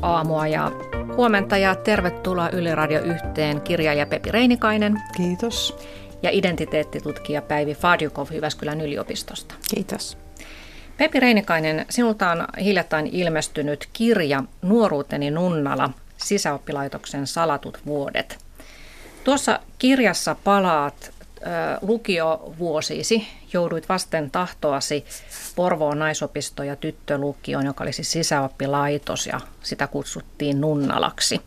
torstai-aamua ja huomenta ja tervetuloa Yle Radio yhteen kirjailija Pepi Reinikainen. Kiitos. Ja identiteettitutkija Päivi Fadjukov Jyväskylän yliopistosta. Kiitos. Pepi Reinikainen, sinulta on hiljattain ilmestynyt kirja Nuoruuteni Nunnala, sisäoppilaitoksen salatut vuodet. Tuossa kirjassa palaat lukiovuosiisi jouduit vasten tahtoasi Porvoon naisopisto ja tyttölukioon, joka oli siis sisäoppilaitos ja sitä kutsuttiin Nunnalaksi.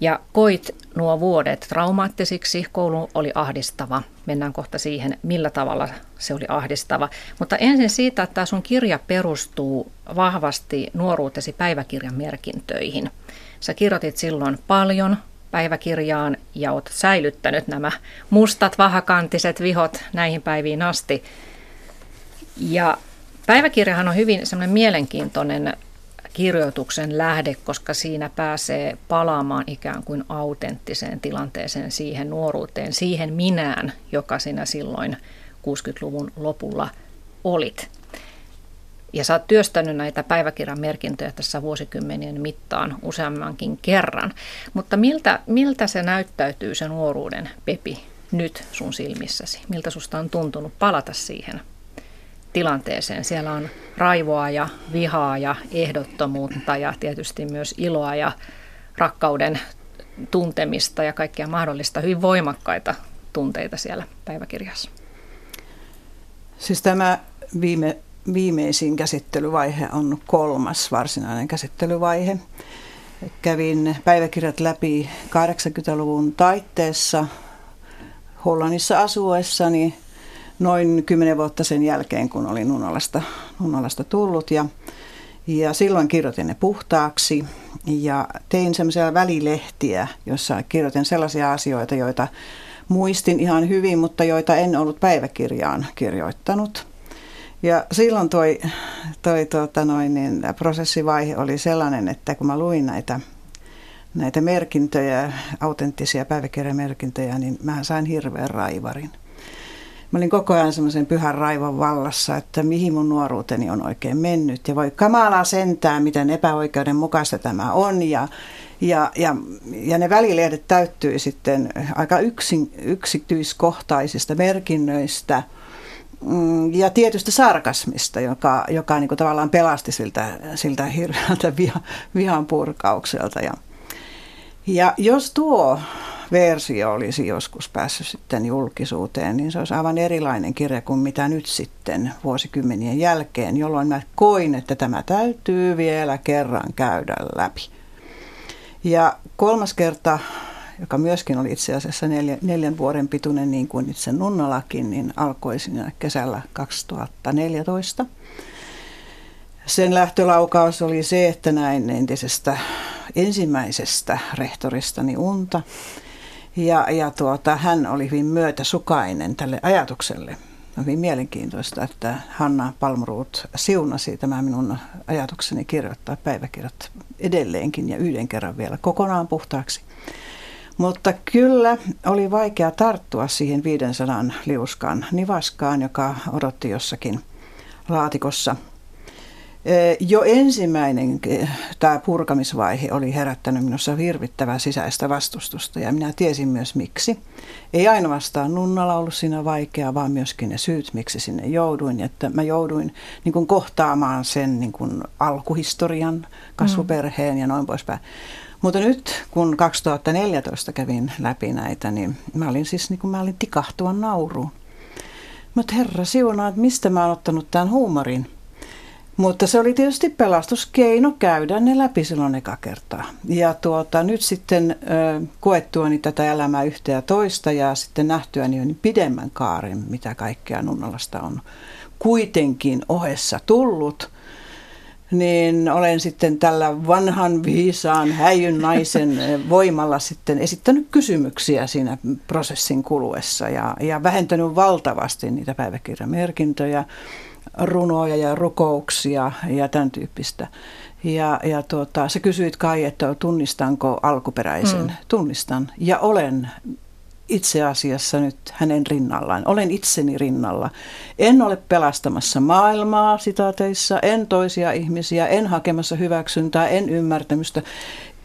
Ja koit nuo vuodet traumaattisiksi, koulu oli ahdistava. Mennään kohta siihen, millä tavalla se oli ahdistava. Mutta ensin siitä, että tämä sun kirja perustuu vahvasti nuoruutesi päiväkirjan merkintöihin. Sä kirjoitit silloin paljon, päiväkirjaan ja olet säilyttänyt nämä mustat vahakantiset vihot näihin päiviin asti. Ja päiväkirjahan on hyvin semmoinen mielenkiintoinen kirjoituksen lähde, koska siinä pääsee palaamaan ikään kuin autenttiseen tilanteeseen, siihen nuoruuteen, siihen minään, joka sinä silloin 60-luvun lopulla olit. Ja sä oot työstänyt näitä päiväkirjan merkintöjä tässä vuosikymmenien mittaan useammankin kerran. Mutta miltä, miltä se näyttäytyy se nuoruuden Pepi nyt sun silmissäsi? Miltä susta on tuntunut palata siihen tilanteeseen? Siellä on raivoa ja vihaa ja ehdottomuutta ja tietysti myös iloa ja rakkauden tuntemista ja kaikkia mahdollista hyvin voimakkaita tunteita siellä päiväkirjassa. Siis tämä viime viimeisin käsittelyvaihe on kolmas varsinainen käsittelyvaihe. Kävin päiväkirjat läpi 80-luvun taitteessa Hollannissa asuessani noin kymmenen vuotta sen jälkeen, kun olin Nunalasta, Nunalasta tullut. Ja, ja silloin kirjoitin ne puhtaaksi ja tein semmoisia välilehtiä, joissa kirjoitin sellaisia asioita, joita muistin ihan hyvin, mutta joita en ollut päiväkirjaan kirjoittanut – ja silloin toi, toi tuota noin, niin, prosessivaihe oli sellainen, että kun mä luin näitä, näitä merkintöjä, autenttisia päiväkirjamerkintöjä, niin mä sain hirveän raivarin. Mä olin koko ajan semmoisen pyhän raivon vallassa, että mihin mun nuoruuteni on oikein mennyt. Ja voi kamala sentää, miten epäoikeudenmukaista tämä on. Ja, ja, ja, ja ne välilehdet täyttyi sitten aika yksin, yksityiskohtaisista merkinnöistä – ja tietystä sarkasmista, joka, joka niin kuin tavallaan pelasti siltä, siltä hirveältä viha, vihan purkaukselta. Ja, ja jos tuo versio olisi joskus päässyt sitten julkisuuteen, niin se olisi aivan erilainen kirja kuin mitä nyt sitten vuosikymmenien jälkeen, jolloin mä koin, että tämä täytyy vielä kerran käydä läpi. Ja kolmas kerta joka myöskin oli itse asiassa neljä, neljän vuoden pituinen niin kuin itse Nunnalakin, niin alkoi siinä kesällä 2014. Sen lähtölaukaus oli se, että näin entisestä ensimmäisestä rehtoristani unta. Ja, ja tuota, hän oli hyvin myötäsukainen tälle ajatukselle. On hyvin mielenkiintoista, että Hanna Palmruut siunasi tämä minun ajatukseni kirjoittaa päiväkirjat edelleenkin ja yhden kerran vielä kokonaan puhtaaksi. Mutta kyllä oli vaikea tarttua siihen 500 liuskan nivaskaan, joka odotti jossakin laatikossa. Jo ensimmäinen tämä purkamisvaihe oli herättänyt minussa hirvittävää sisäistä vastustusta ja minä tiesin myös miksi. Ei ainoastaan Nunnalla ollut siinä vaikeaa, vaan myöskin ne syyt, miksi sinne jouduin. Että mä jouduin niin kuin kohtaamaan sen niin kuin alkuhistorian, kasvuperheen ja noin poispäin. Mutta nyt kun 2014 kävin läpi näitä, niin mä olin siis niin kuin mä olin tikahtua nauruun. Mutta herra siunaa, että mistä mä oon ottanut tämän huumorin. Mutta se oli tietysti pelastuskeino käydä ne läpi silloin eka kertaa. Ja tuota, nyt sitten koettuani tätä elämää yhtä ja toista ja sitten nähtyäni niin pidemmän kaaren, mitä kaikkea Nunnalasta on kuitenkin ohessa tullut – niin olen sitten tällä vanhan viisaan häijyn naisen voimalla sitten esittänyt kysymyksiä siinä prosessin kuluessa ja, ja vähentänyt valtavasti niitä päiväkirjamerkintöjä, runoja ja rukouksia ja tämän tyyppistä. Ja, ja tuota, sä kysyit kai, että tunnistanko alkuperäisen. Mm. Tunnistan ja olen itse asiassa nyt hänen rinnallaan. Olen itseni rinnalla. En ole pelastamassa maailmaa sitaateissa, en toisia ihmisiä, en hakemassa hyväksyntää, en ymmärtämystä.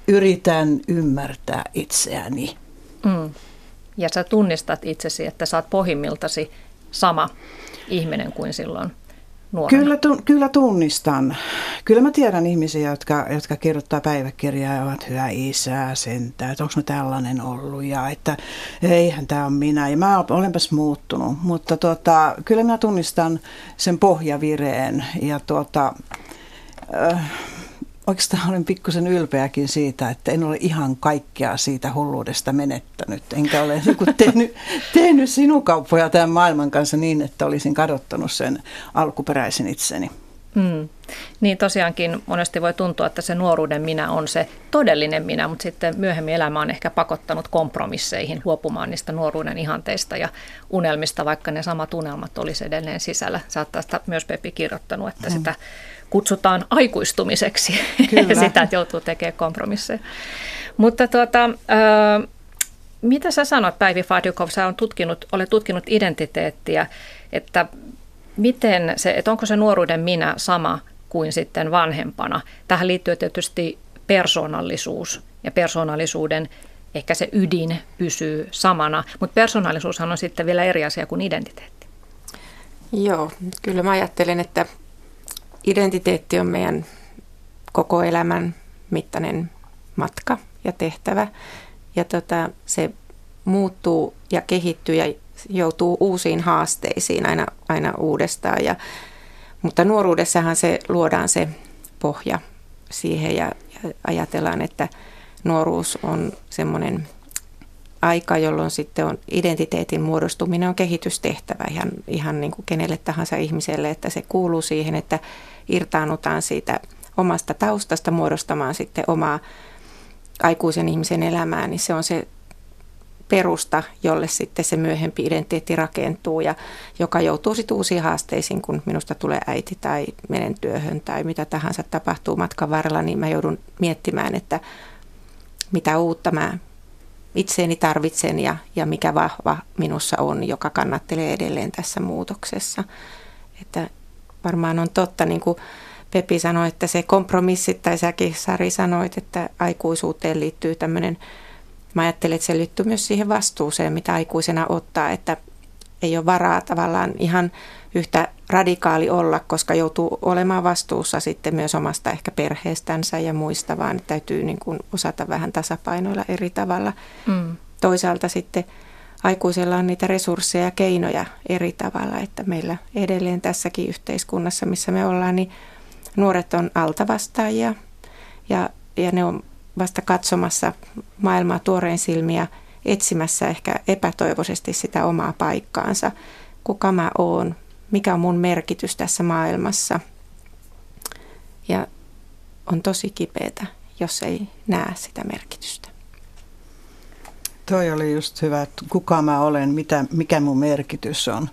Yritän ymmärtää itseäni. Mm. Ja sä tunnistat itsesi, että sä oot pohjimmiltasi sama ihminen kuin silloin nuorena? Kyllä, tu, kyllä tunnistan. Kyllä mä tiedän ihmisiä, jotka, jotka kirjoittaa päiväkirjaa ja ovat hyvä isä, sentään, että onko mä tällainen ollut ja että eihän tämä on minä. Ja mä olenpas muuttunut, mutta tota, kyllä mä tunnistan sen pohjavireen ja tuota, äh, oikeastaan olen pikkusen ylpeäkin siitä, että en ole ihan kaikkea siitä hulluudesta menettänyt. Enkä ole niin tehnyt, tehnyt sinukauppoja tämän maailman kanssa niin, että olisin kadottanut sen alkuperäisen itseni. Mm. Niin tosiaankin monesti voi tuntua, että se nuoruuden minä on se todellinen minä, mutta sitten myöhemmin elämä on ehkä pakottanut kompromisseihin luopumaan niistä nuoruuden ihanteista ja unelmista, vaikka ne samat unelmat olisi edelleen sisällä. Saattaa sitä myös Pepi kirjoittanut, että mm. Kutsutaan aikuistumiseksi, sitä, että joutuu tekemään kompromisseja. Mutta tuota, mitä sä sanot, Päivi Fadjukov, sä on tutkinut, olet tutkinut identiteettiä, että miten se, että onko se nuoruuden minä sama kuin sitten vanhempana? Tähän liittyy tietysti persoonallisuus ja persoonallisuuden ehkä se ydin pysyy samana, mutta persoonallisuushan on sitten vielä eri asia kuin identiteetti. Joo, kyllä mä ajattelen, että identiteetti on meidän koko elämän mittainen matka ja tehtävä. Ja tota, se muuttuu ja kehittyy ja joutuu uusiin haasteisiin aina, aina uudestaan. Ja, mutta nuoruudessahan se luodaan se pohja siihen ja, ja ajatellaan, että nuoruus on semmoinen aika, jolloin sitten on identiteetin muodostuminen on kehitystehtävä ihan, ihan niin kuin kenelle tahansa ihmiselle, että se kuuluu siihen, että irtaannutaan siitä omasta taustasta muodostamaan sitten omaa aikuisen ihmisen elämää, niin se on se perusta, jolle sitten se myöhempi identiteetti rakentuu ja joka joutuu sitten uusiin haasteisiin, kun minusta tulee äiti tai menen työhön tai mitä tahansa tapahtuu matkan varrella, niin mä joudun miettimään, että mitä uutta mä itseeni tarvitsen ja, ja mikä vahva minussa on, joka kannattelee edelleen tässä muutoksessa. Että varmaan on totta, niin kuin Pepi sanoi, että se kompromissi, tai säkin Sari sanoit, että aikuisuuteen liittyy tämmöinen, mä ajattelen, että se liittyy myös siihen vastuuseen, mitä aikuisena ottaa, että ei ole varaa tavallaan ihan yhtä radikaali olla, koska joutuu olemaan vastuussa sitten myös omasta ehkä perheestänsä ja muista, vaan täytyy niin kuin osata vähän tasapainoilla eri tavalla. Mm. Toisaalta sitten aikuisella on niitä resursseja ja keinoja eri tavalla, että meillä edelleen tässäkin yhteiskunnassa, missä me ollaan, niin nuoret on altavastaajia ja, ja ne on vasta katsomassa maailmaa tuoreen silmiä, etsimässä ehkä epätoivoisesti sitä omaa paikkaansa. Kuka mä oon, mikä on mun merkitys tässä maailmassa. Ja on tosi kipeätä, jos ei näe sitä merkitystä. Toi oli just hyvä, että kuka mä olen, mitä, mikä mun merkitys on.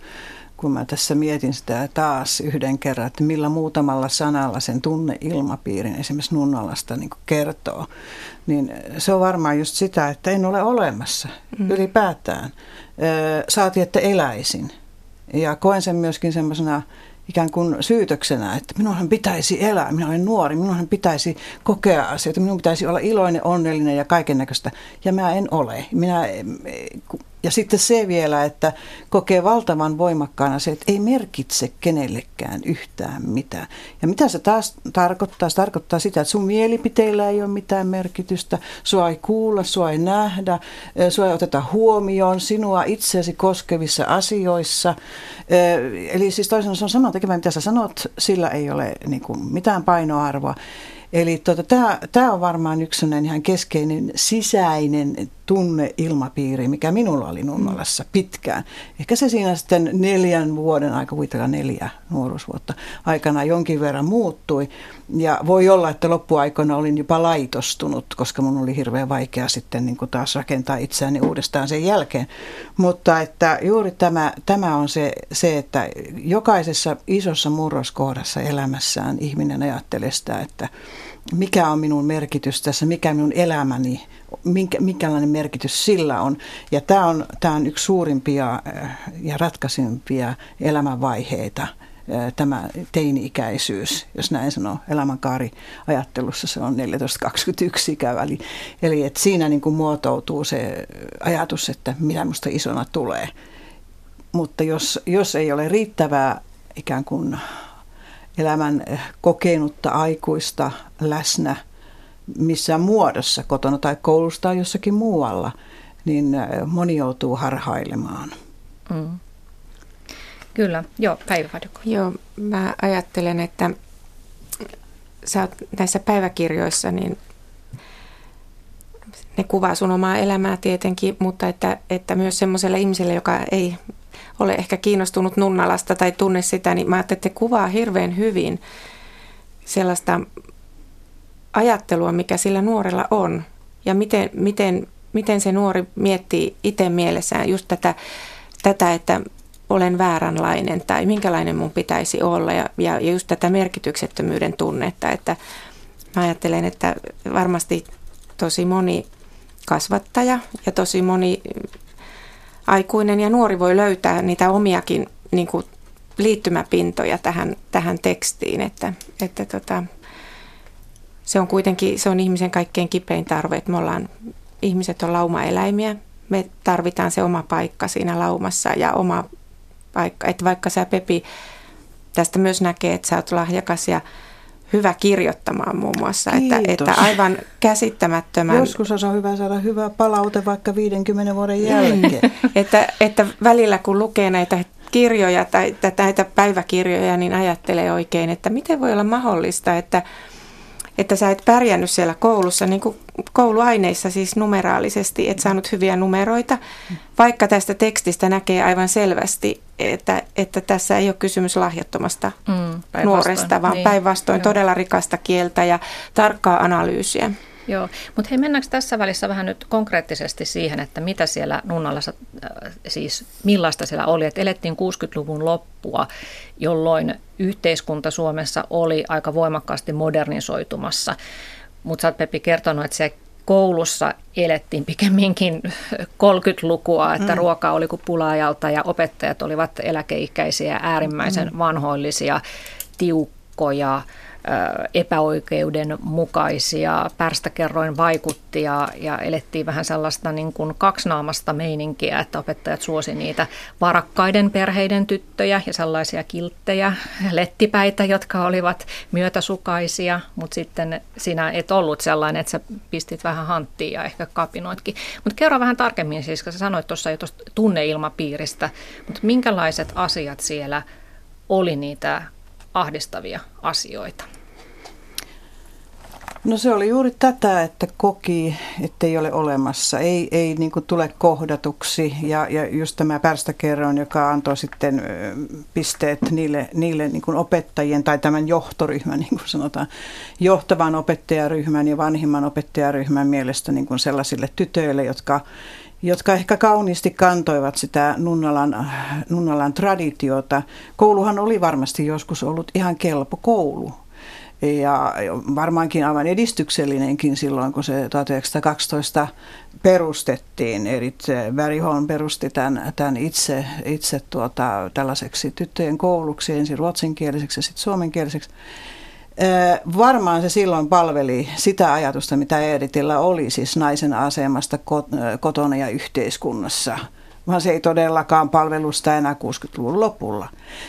Kun mä tässä mietin sitä taas yhden kerran, että millä muutamalla sanalla sen tunneilmapiirin esimerkiksi Nunnalasta niin kertoo, niin se on varmaan just sitä, että en ole olemassa mm. ylipäätään. Saati, että eläisin. Ja koen sen myöskin semmoisena ikään kuin syytöksenä, että minunhan pitäisi elää, minä olen nuori, minunhan pitäisi kokea asioita, minun pitäisi olla iloinen, onnellinen ja kaiken näköistä. Ja mä en ole. Minä, ja sitten se vielä, että kokee valtavan voimakkaana se, että ei merkitse kenellekään yhtään mitään. Ja mitä se taas tarkoittaa? Se tarkoittaa sitä, että sun mielipiteillä ei ole mitään merkitystä, sua ei kuulla, sua ei nähdä, sua ei oteta huomioon sinua itseäsi koskevissa asioissa. Eli siis toisin sanoen sama tekemään, mitä sä sanot, sillä ei ole niin kuin, mitään painoarvoa. Eli tota, tämä on varmaan yksi ihan keskeinen sisäinen tunneilmapiiri, mikä minulla oli Nunnolassa pitkään. Ehkä se siinä sitten neljän vuoden aika, kuitenkaan neljä nuoruusvuotta aikana jonkin verran muuttui. Ja voi olla, että loppuaikoina olin jopa laitostunut, koska mun oli hirveän vaikea sitten niin kuin taas rakentaa itseäni uudestaan sen jälkeen. Mutta että juuri tämä, tämä on se, se, että jokaisessa isossa murroskohdassa elämässään ihminen ajattelee sitä, että mikä on minun merkitys tässä, mikä minun elämäni, minkä, minkälainen merkitys sillä on. Ja tämä on, tämä on yksi suurimpia ja ratkaisimpia elämänvaiheita – tämä teini-ikäisyys, jos näin sanoo, elämänkaari ajattelussa se on 14-21 ikävä. Eli, eli että siinä niin kuin muotoutuu se ajatus, että mitä minusta isona tulee. Mutta jos, jos ei ole riittävää ikään kuin elämän kokenutta aikuista läsnä missään muodossa, kotona tai koulusta tai jossakin muualla, niin moni joutuu harhailemaan. Mm. Kyllä, joo, Päivä Joo, mä ajattelen, että sä oot näissä päiväkirjoissa, niin ne kuvaa sun omaa elämää tietenkin, mutta että, että myös semmoiselle ihmiselle, joka ei ole ehkä kiinnostunut Nunnalasta tai tunne sitä, niin mä ajattelin, että kuvaa hirveän hyvin sellaista ajattelua, mikä sillä nuorella on. Ja miten, miten, miten se nuori miettii itse mielessään just tätä, tätä, että olen vääränlainen tai minkälainen mun pitäisi olla ja, ja just tätä merkityksettömyyden tunnetta, että mä ajattelen, että varmasti tosi moni kasvattaja ja tosi moni aikuinen ja nuori voi löytää niitä omiakin niin kuin liittymäpintoja tähän, tähän tekstiin, että, että tota, se on kuitenkin se on ihmisen kaikkein kipein tarve, että me ollaan, ihmiset on laumaeläimiä, me tarvitaan se oma paikka siinä laumassa ja oma paikka. Että vaikka sä Pepi tästä myös näkee, että sä oot lahjakas ja hyvä kirjoittamaan muun muassa. Että, että aivan käsittämättömän... Joskus on hyvä saada hyvä palaute vaikka 50 vuoden niin. jälkeen. että, että välillä kun lukee näitä kirjoja tai näitä päiväkirjoja, niin ajattelee oikein, että miten voi olla mahdollista, että että sä et pärjännyt siellä koulussa, niin kuin kouluaineissa siis numeraalisesti, et saanut hyviä numeroita, vaikka tästä tekstistä näkee aivan selvästi, että, että tässä ei ole kysymys lahjattomasta mm, nuoresta, vaan niin, päinvastoin todella rikasta kieltä ja tarkkaa analyysiä. Joo, mutta hei mennäänkö tässä välissä vähän nyt konkreettisesti siihen, että mitä siellä Nunnalassa, äh, siis millaista siellä oli, että elettiin 60-luvun loppua, jolloin yhteiskunta Suomessa oli aika voimakkaasti modernisoitumassa, mutta sä oot Peppi kertonut, että se koulussa elettiin pikemminkin 30-lukua, että mm. ruoka oli kuin pulaajalta ja opettajat olivat eläkeikäisiä, äärimmäisen mm. vanhoillisia, tiukkoja, epäoikeudenmukaisia. Pärstäkerroin vaikutti ja, ja elettiin vähän sellaista niin kuin kaksinaamasta meininkiä, että opettajat suosi niitä varakkaiden perheiden tyttöjä ja sellaisia kilttejä, lettipäitä, jotka olivat myötäsukaisia, mutta sitten sinä et ollut sellainen, että sä pistit vähän hanttiin ja ehkä kapinoitkin. Mutta kerro vähän tarkemmin siis, kun sä sanoit tuossa jo tuosta tunneilmapiiristä, mutta minkälaiset asiat siellä oli niitä ahdistavia asioita? No se oli juuri tätä, että koki, ettei ole olemassa, ei, ei niin kuin tule kohdatuksi. Ja, ja just tämä pärstäkerroin, joka antoi sitten pisteet niille, niille niin kuin opettajien tai tämän johtoryhmän, niin kuin sanotaan, johtavan opettajaryhmän ja vanhimman opettajaryhmän mielestä niin kuin sellaisille tytöille, jotka, jotka ehkä kauniisti kantoivat sitä Nunnalan, Nunnalan traditiota. Kouluhan oli varmasti joskus ollut ihan kelpo koulu ja varmaankin aivan edistyksellinenkin silloin, kun se 1912 perustettiin. Erit Bergholm perusti tämän, tämän itse, itse tuota, tällaiseksi tyttöjen kouluksi, ensin ruotsinkieliseksi ja sitten suomenkieliseksi. Varmaan se silloin palveli sitä ajatusta, mitä Editillä oli, siis naisen asemasta kotona ja yhteiskunnassa – vaan se ei todellakaan palvelusta enää 60-luvun lopulla.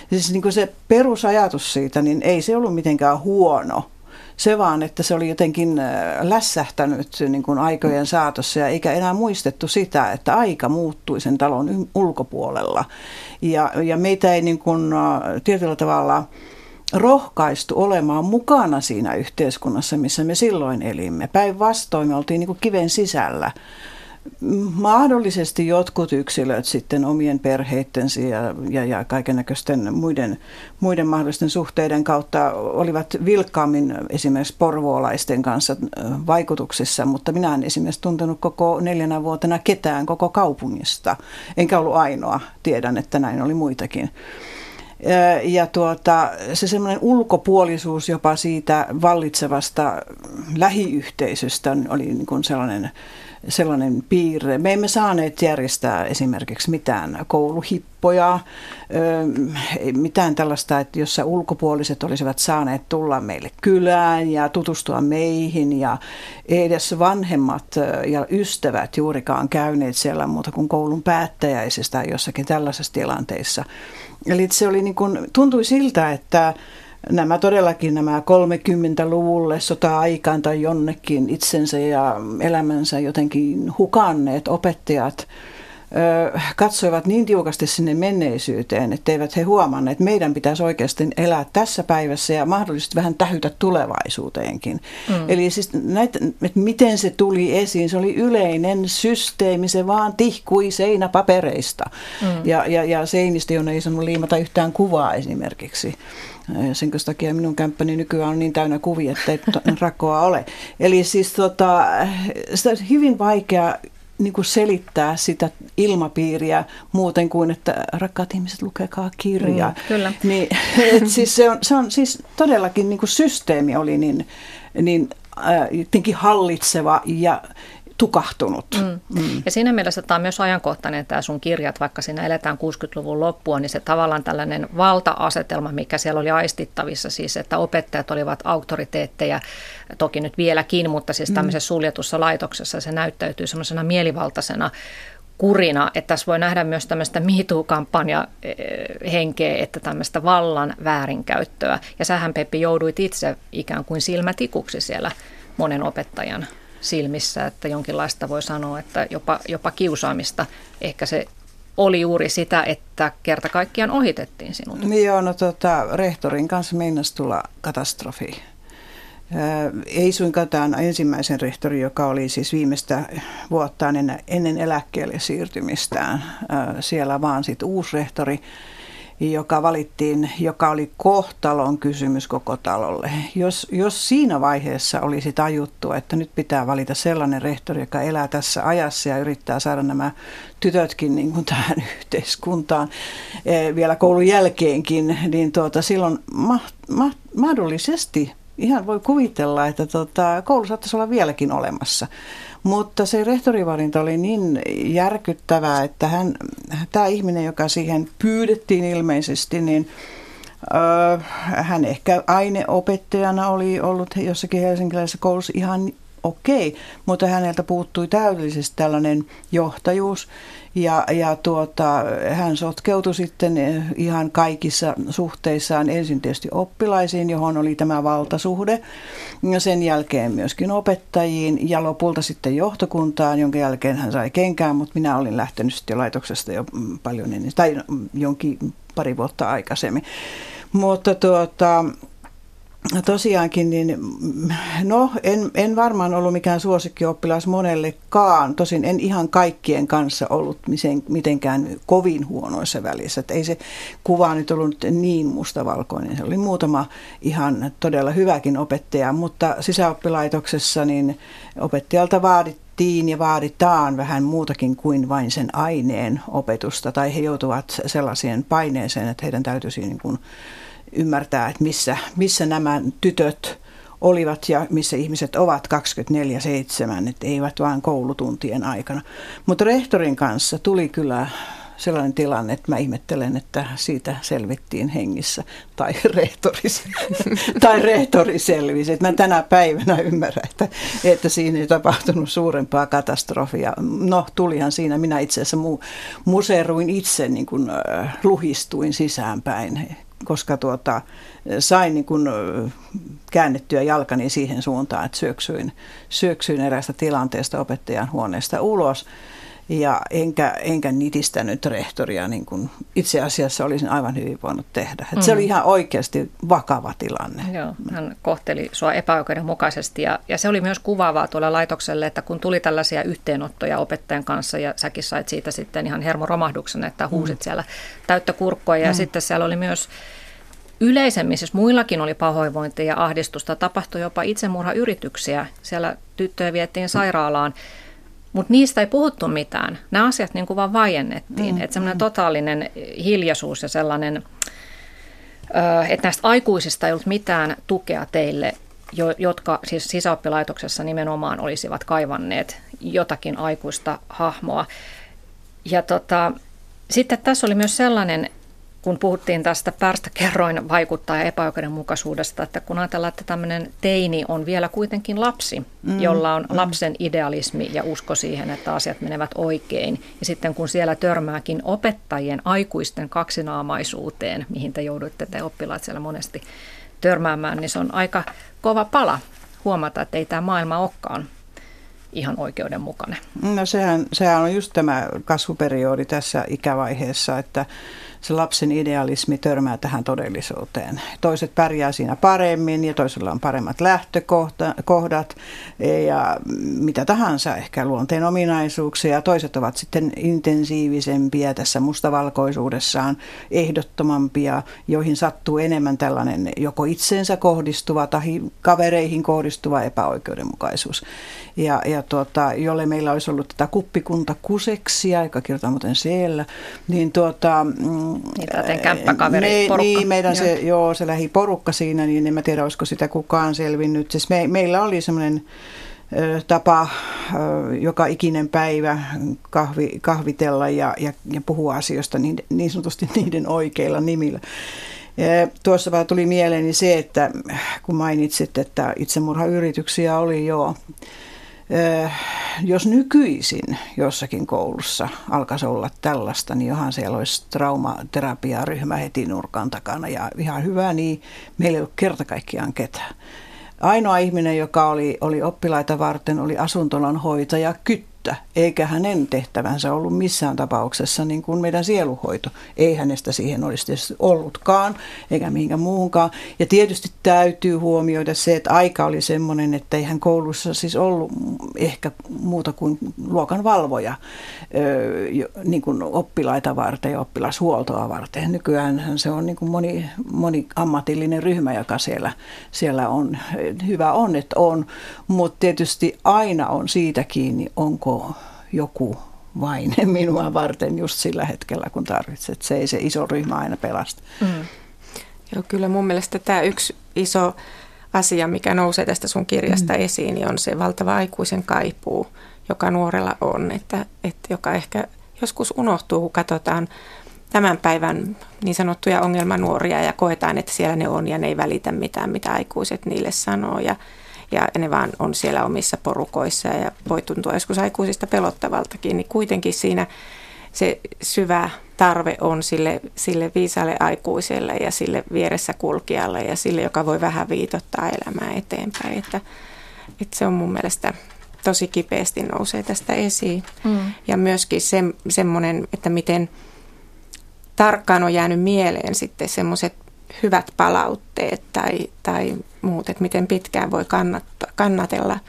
Siis niin kuin se perusajatus siitä, niin ei se ollut mitenkään huono. Se vaan, että se oli jotenkin äh, lässähtänyt niin kuin aikojen saatossa ja eikä enää muistettu sitä, että aika muuttui sen talon ulkopuolella. Ja, ja meitä ei niin kuin, äh, tietyllä tavalla rohkaistu olemaan mukana siinä yhteiskunnassa, missä me silloin elimme. Päinvastoin me oltiin niin kuin kiven sisällä mahdollisesti jotkut yksilöt sitten omien perheittensä ja, ja, ja kaikennäköisten muiden, muiden mahdollisten suhteiden kautta olivat vilkkaammin esimerkiksi porvoolaisten kanssa vaikutuksissa, mutta minä en esimerkiksi tuntenut koko neljänä vuotena ketään koko kaupungista, enkä ollut ainoa, tiedän, että näin oli muitakin. Ja tuota, se semmoinen ulkopuolisuus jopa siitä vallitsevasta lähiyhteisöstä oli niin kuin sellainen sellainen piirre. Me emme saaneet järjestää esimerkiksi mitään kouluhippoja, mitään tällaista, että jossa ulkopuoliset olisivat saaneet tulla meille kylään ja tutustua meihin ja edes vanhemmat ja ystävät juurikaan käyneet siellä muuta kuin koulun päättäjäisistä jossakin tällaisessa tilanteissa. Eli se oli niin kuin, tuntui siltä, että nämä todellakin nämä 30-luvulle sota-aikaan tai jonnekin itsensä ja elämänsä jotenkin hukanneet opettajat ö, katsoivat niin tiukasti sinne menneisyyteen, että eivät he huomanneet, että meidän pitäisi oikeasti elää tässä päivässä ja mahdollisesti vähän tähytä tulevaisuuteenkin. Mm. Eli siis näitä, että miten se tuli esiin, se oli yleinen systeemi, se vaan tihkui seinäpapereista mm. ja, ja, ja seinistä, jonne ei saanut liimata yhtään kuvaa esimerkiksi. Sen takia minun kämppäni nykyään on niin täynnä kuvia, että ei rakoa ole. Eli siis tota, sitä on hyvin vaikea niin kuin selittää sitä ilmapiiriä muuten kuin, että rakkaat ihmiset, lukekaa kirjaa. Mm, kyllä. Niin, et siis se, on, se on siis todellakin niin kuin systeemi oli niin, niin jotenkin hallitseva ja tukahtunut. Mm. Mm. Ja siinä mielessä tämä on myös ajankohtainen tämä sun kirjat, vaikka siinä eletään 60-luvun loppua, niin se tavallaan tällainen valta-asetelma, mikä siellä oli aistittavissa, siis että opettajat olivat auktoriteetteja, toki nyt vieläkin, mutta siis mm. tämmöisessä suljetussa laitoksessa se näyttäytyy semmoisena mielivaltaisena kurina, että tässä voi nähdä myös tämmöistä MeToo-kampanja henkeä, että tämmöistä vallan väärinkäyttöä. Ja sähän Peppi jouduit itse ikään kuin silmätikuksi siellä monen opettajan silmissä, että jonkinlaista voi sanoa, että jopa, jopa kiusaamista. Ehkä se oli juuri sitä, että kerta kaikkiaan ohitettiin sinut. Niin joo, no tota, rehtorin kanssa meinasi tulla katastrofi. Ei suinkaan tämän ensimmäisen rehtori, joka oli siis viimeistä vuottaan ennen eläkkeelle siirtymistään siellä, vaan sitten uusi rehtori, joka valittiin, joka oli kohtalon kysymys koko talolle. Jos, jos siinä vaiheessa olisi tajuttu, että nyt pitää valita sellainen rehtori, joka elää tässä ajassa ja yrittää saada nämä tytötkin niin kuin tähän yhteiskuntaan eh, vielä koulun jälkeenkin, niin tuota, silloin ma, ma, mahdollisesti ihan voi kuvitella, että tuota, koulu saattaisi olla vieläkin olemassa. Mutta se rehtorivalinta oli niin järkyttävää, että hän, tämä ihminen, joka siihen pyydettiin ilmeisesti, niin hän ehkä aineopettajana oli ollut jossakin helsinkiläisessä koulussa ihan okei, okay, mutta häneltä puuttui täydellisesti tällainen johtajuus. Ja, ja tuota, hän sotkeutui sitten ihan kaikissa suhteissaan ensin tietysti oppilaisiin, johon oli tämä valtasuhde, ja sen jälkeen myöskin opettajiin ja lopulta sitten johtokuntaan, jonka jälkeen hän sai kenkään, mutta minä olin lähtenyt sitten laitoksesta jo paljon ennen, tai jonkin pari vuotta aikaisemmin. Mutta tuota, tosiaankin, niin no en, en varmaan ollut mikään suosikkioppilas monellekaan. Tosin en ihan kaikkien kanssa ollut mitenkään kovin huonoissa välissä. Että ei se kuva nyt ollut niin mustavalkoinen. Se oli muutama ihan todella hyväkin opettaja, mutta sisäoppilaitoksessa niin opettajalta vaadittiin ja vaaditaan vähän muutakin kuin vain sen aineen opetusta. Tai he joutuvat sellaiseen paineeseen, että heidän täytyisi niin kuin ymmärtää, että missä, missä nämä tytöt olivat ja missä ihmiset ovat 24-7, että eivät vain koulutuntien aikana. Mutta rehtorin kanssa tuli kyllä sellainen tilanne, että mä ihmettelen, että siitä selvittiin hengissä. Tai rehtori, tai rehtori selvisi. Että mä tänä päivänä ymmärrän, että, että siinä ei tapahtunut suurempaa katastrofia. No, tulihan siinä. Minä itse asiassa mu, museeruin itse, niin kuin, äh, luhistuin sisäänpäin koska tuota, sain niin kuin käännettyä jalkani siihen suuntaan, että syöksyin, syöksyin erästä tilanteesta opettajan huoneesta ulos. Ja enkä, enkä nitistänyt rehtoria, niin kuin itse asiassa olisin aivan hyvin voinut tehdä. Et mm. Se oli ihan oikeasti vakava tilanne. Joo, hän kohteli sua epäoikeudenmukaisesti ja, ja se oli myös kuvaavaa tuolla laitokselle, että kun tuli tällaisia yhteenottoja opettajan kanssa ja säkin sait siitä sitten ihan hermoromahduksen, että huusit mm. siellä täyttä kurkkoa ja mm. sitten siellä oli myös yleisemmin, siis muillakin oli pahoinvointia ja ahdistusta, tapahtui jopa itsemurhayrityksiä. Siellä tyttöjä viettiin sairaalaan, mutta niistä ei puhuttu mitään. Nämä asiat niin kuin vaan vaiennettiin. Mm, että semmoinen mm. totaalinen hiljaisuus ja sellainen että näistä aikuisista ei ollut mitään tukea teille, jotka siis sisäoppilaitoksessa nimenomaan olisivat kaivanneet jotakin aikuista hahmoa. Ja tota, sitten tässä oli myös sellainen kun puhuttiin tästä päästä kerroin vaikuttaa ja epäoikeudenmukaisuudesta, että kun ajatellaan, että tämmöinen teini on vielä kuitenkin lapsi, mm, jolla on mm. lapsen idealismi ja usko siihen, että asiat menevät oikein. Ja sitten kun siellä törmääkin opettajien aikuisten kaksinaamaisuuteen, mihin te jouduitte te oppilaat siellä monesti törmäämään, niin se on aika kova pala huomata, että ei tämä maailma olekaan ihan oikeudenmukainen. No sehän, sehän on just tämä kasvuperiodi tässä ikävaiheessa, että se lapsen idealismi törmää tähän todellisuuteen. Toiset pärjää siinä paremmin ja toisella on paremmat lähtökohdat ja mitä tahansa ehkä luonteen ominaisuuksia. Toiset ovat sitten intensiivisempiä tässä mustavalkoisuudessaan, ehdottomampia, joihin sattuu enemmän tällainen joko itseensä kohdistuva tai kavereihin kohdistuva epäoikeudenmukaisuus. Ja, ja tuota, jolle meillä olisi ollut tätä kuppikunta kuseksia, joka kirjoittaa muuten siellä, niin tuota, mm, niin, kämppäkaveri me, porukka. Niin, meidän joo. se, joo, se porukka siinä, niin en mä tiedä, olisiko sitä kukaan selvinnyt. Siis me, meillä oli semmoinen tapa joka ikinen päivä kahvi, kahvitella ja, ja, ja puhua asioista niin, niin sanotusti niiden oikeilla nimillä. Ja tuossa vaan tuli mieleeni se, että kun mainitsit, että itsemurhayrityksiä oli jo jos nykyisin jossakin koulussa alkaisi olla tällaista, niin johan siellä olisi traumaterapiaryhmä heti nurkan takana ja ihan hyvä, niin meillä ei ollut kerta kaikkiaan ketään. Ainoa ihminen, joka oli, oli oppilaita varten, oli asuntolon hoitaja Kyttä työtä, eikä hänen tehtävänsä ollut missään tapauksessa niin kuin meidän sieluhoito. Ei hänestä siihen olisi tietysti ollutkaan, eikä mihinkään muuhunkaan. Ja tietysti täytyy huomioida se, että aika oli semmoinen, että ei hän koulussa siis ollut ehkä muuta kuin luokan valvoja niin kuin oppilaita varten ja oppilashuoltoa varten. Nykyään se on niin kuin moni, moni ammatillinen ryhmä, joka siellä, siellä on. Hyvä on, että on, mutta tietysti aina on siitä kiinni, onko joku vain minua varten just sillä hetkellä, kun tarvitset. Se ei se iso ryhmä aina pelasta. Mm. Joo, kyllä mun mielestä tämä yksi iso asia, mikä nousee tästä sun kirjasta mm. esiin, niin on se valtava aikuisen kaipuu, joka nuorella on, että, että joka ehkä joskus unohtuu, kun katsotaan tämän päivän niin sanottuja ongelmanuoria ja koetaan, että siellä ne on ja ne ei välitä mitään, mitä aikuiset niille sanoo. Ja ja ne vaan on siellä omissa porukoissa ja voi tuntua joskus aikuisista pelottavaltakin, niin kuitenkin siinä se syvä tarve on sille, sille viisaalle aikuiselle ja sille vieressä kulkijalle ja sille, joka voi vähän viitottaa elämää eteenpäin. Että, että se on mun mielestä tosi kipeästi nousee tästä esiin. Mm. Ja myöskin se, semmoinen, että miten tarkkaan on jäänyt mieleen sitten semmoiset hyvät palautteet tai, tai muut, että miten pitkään voi kannattaa, kannatella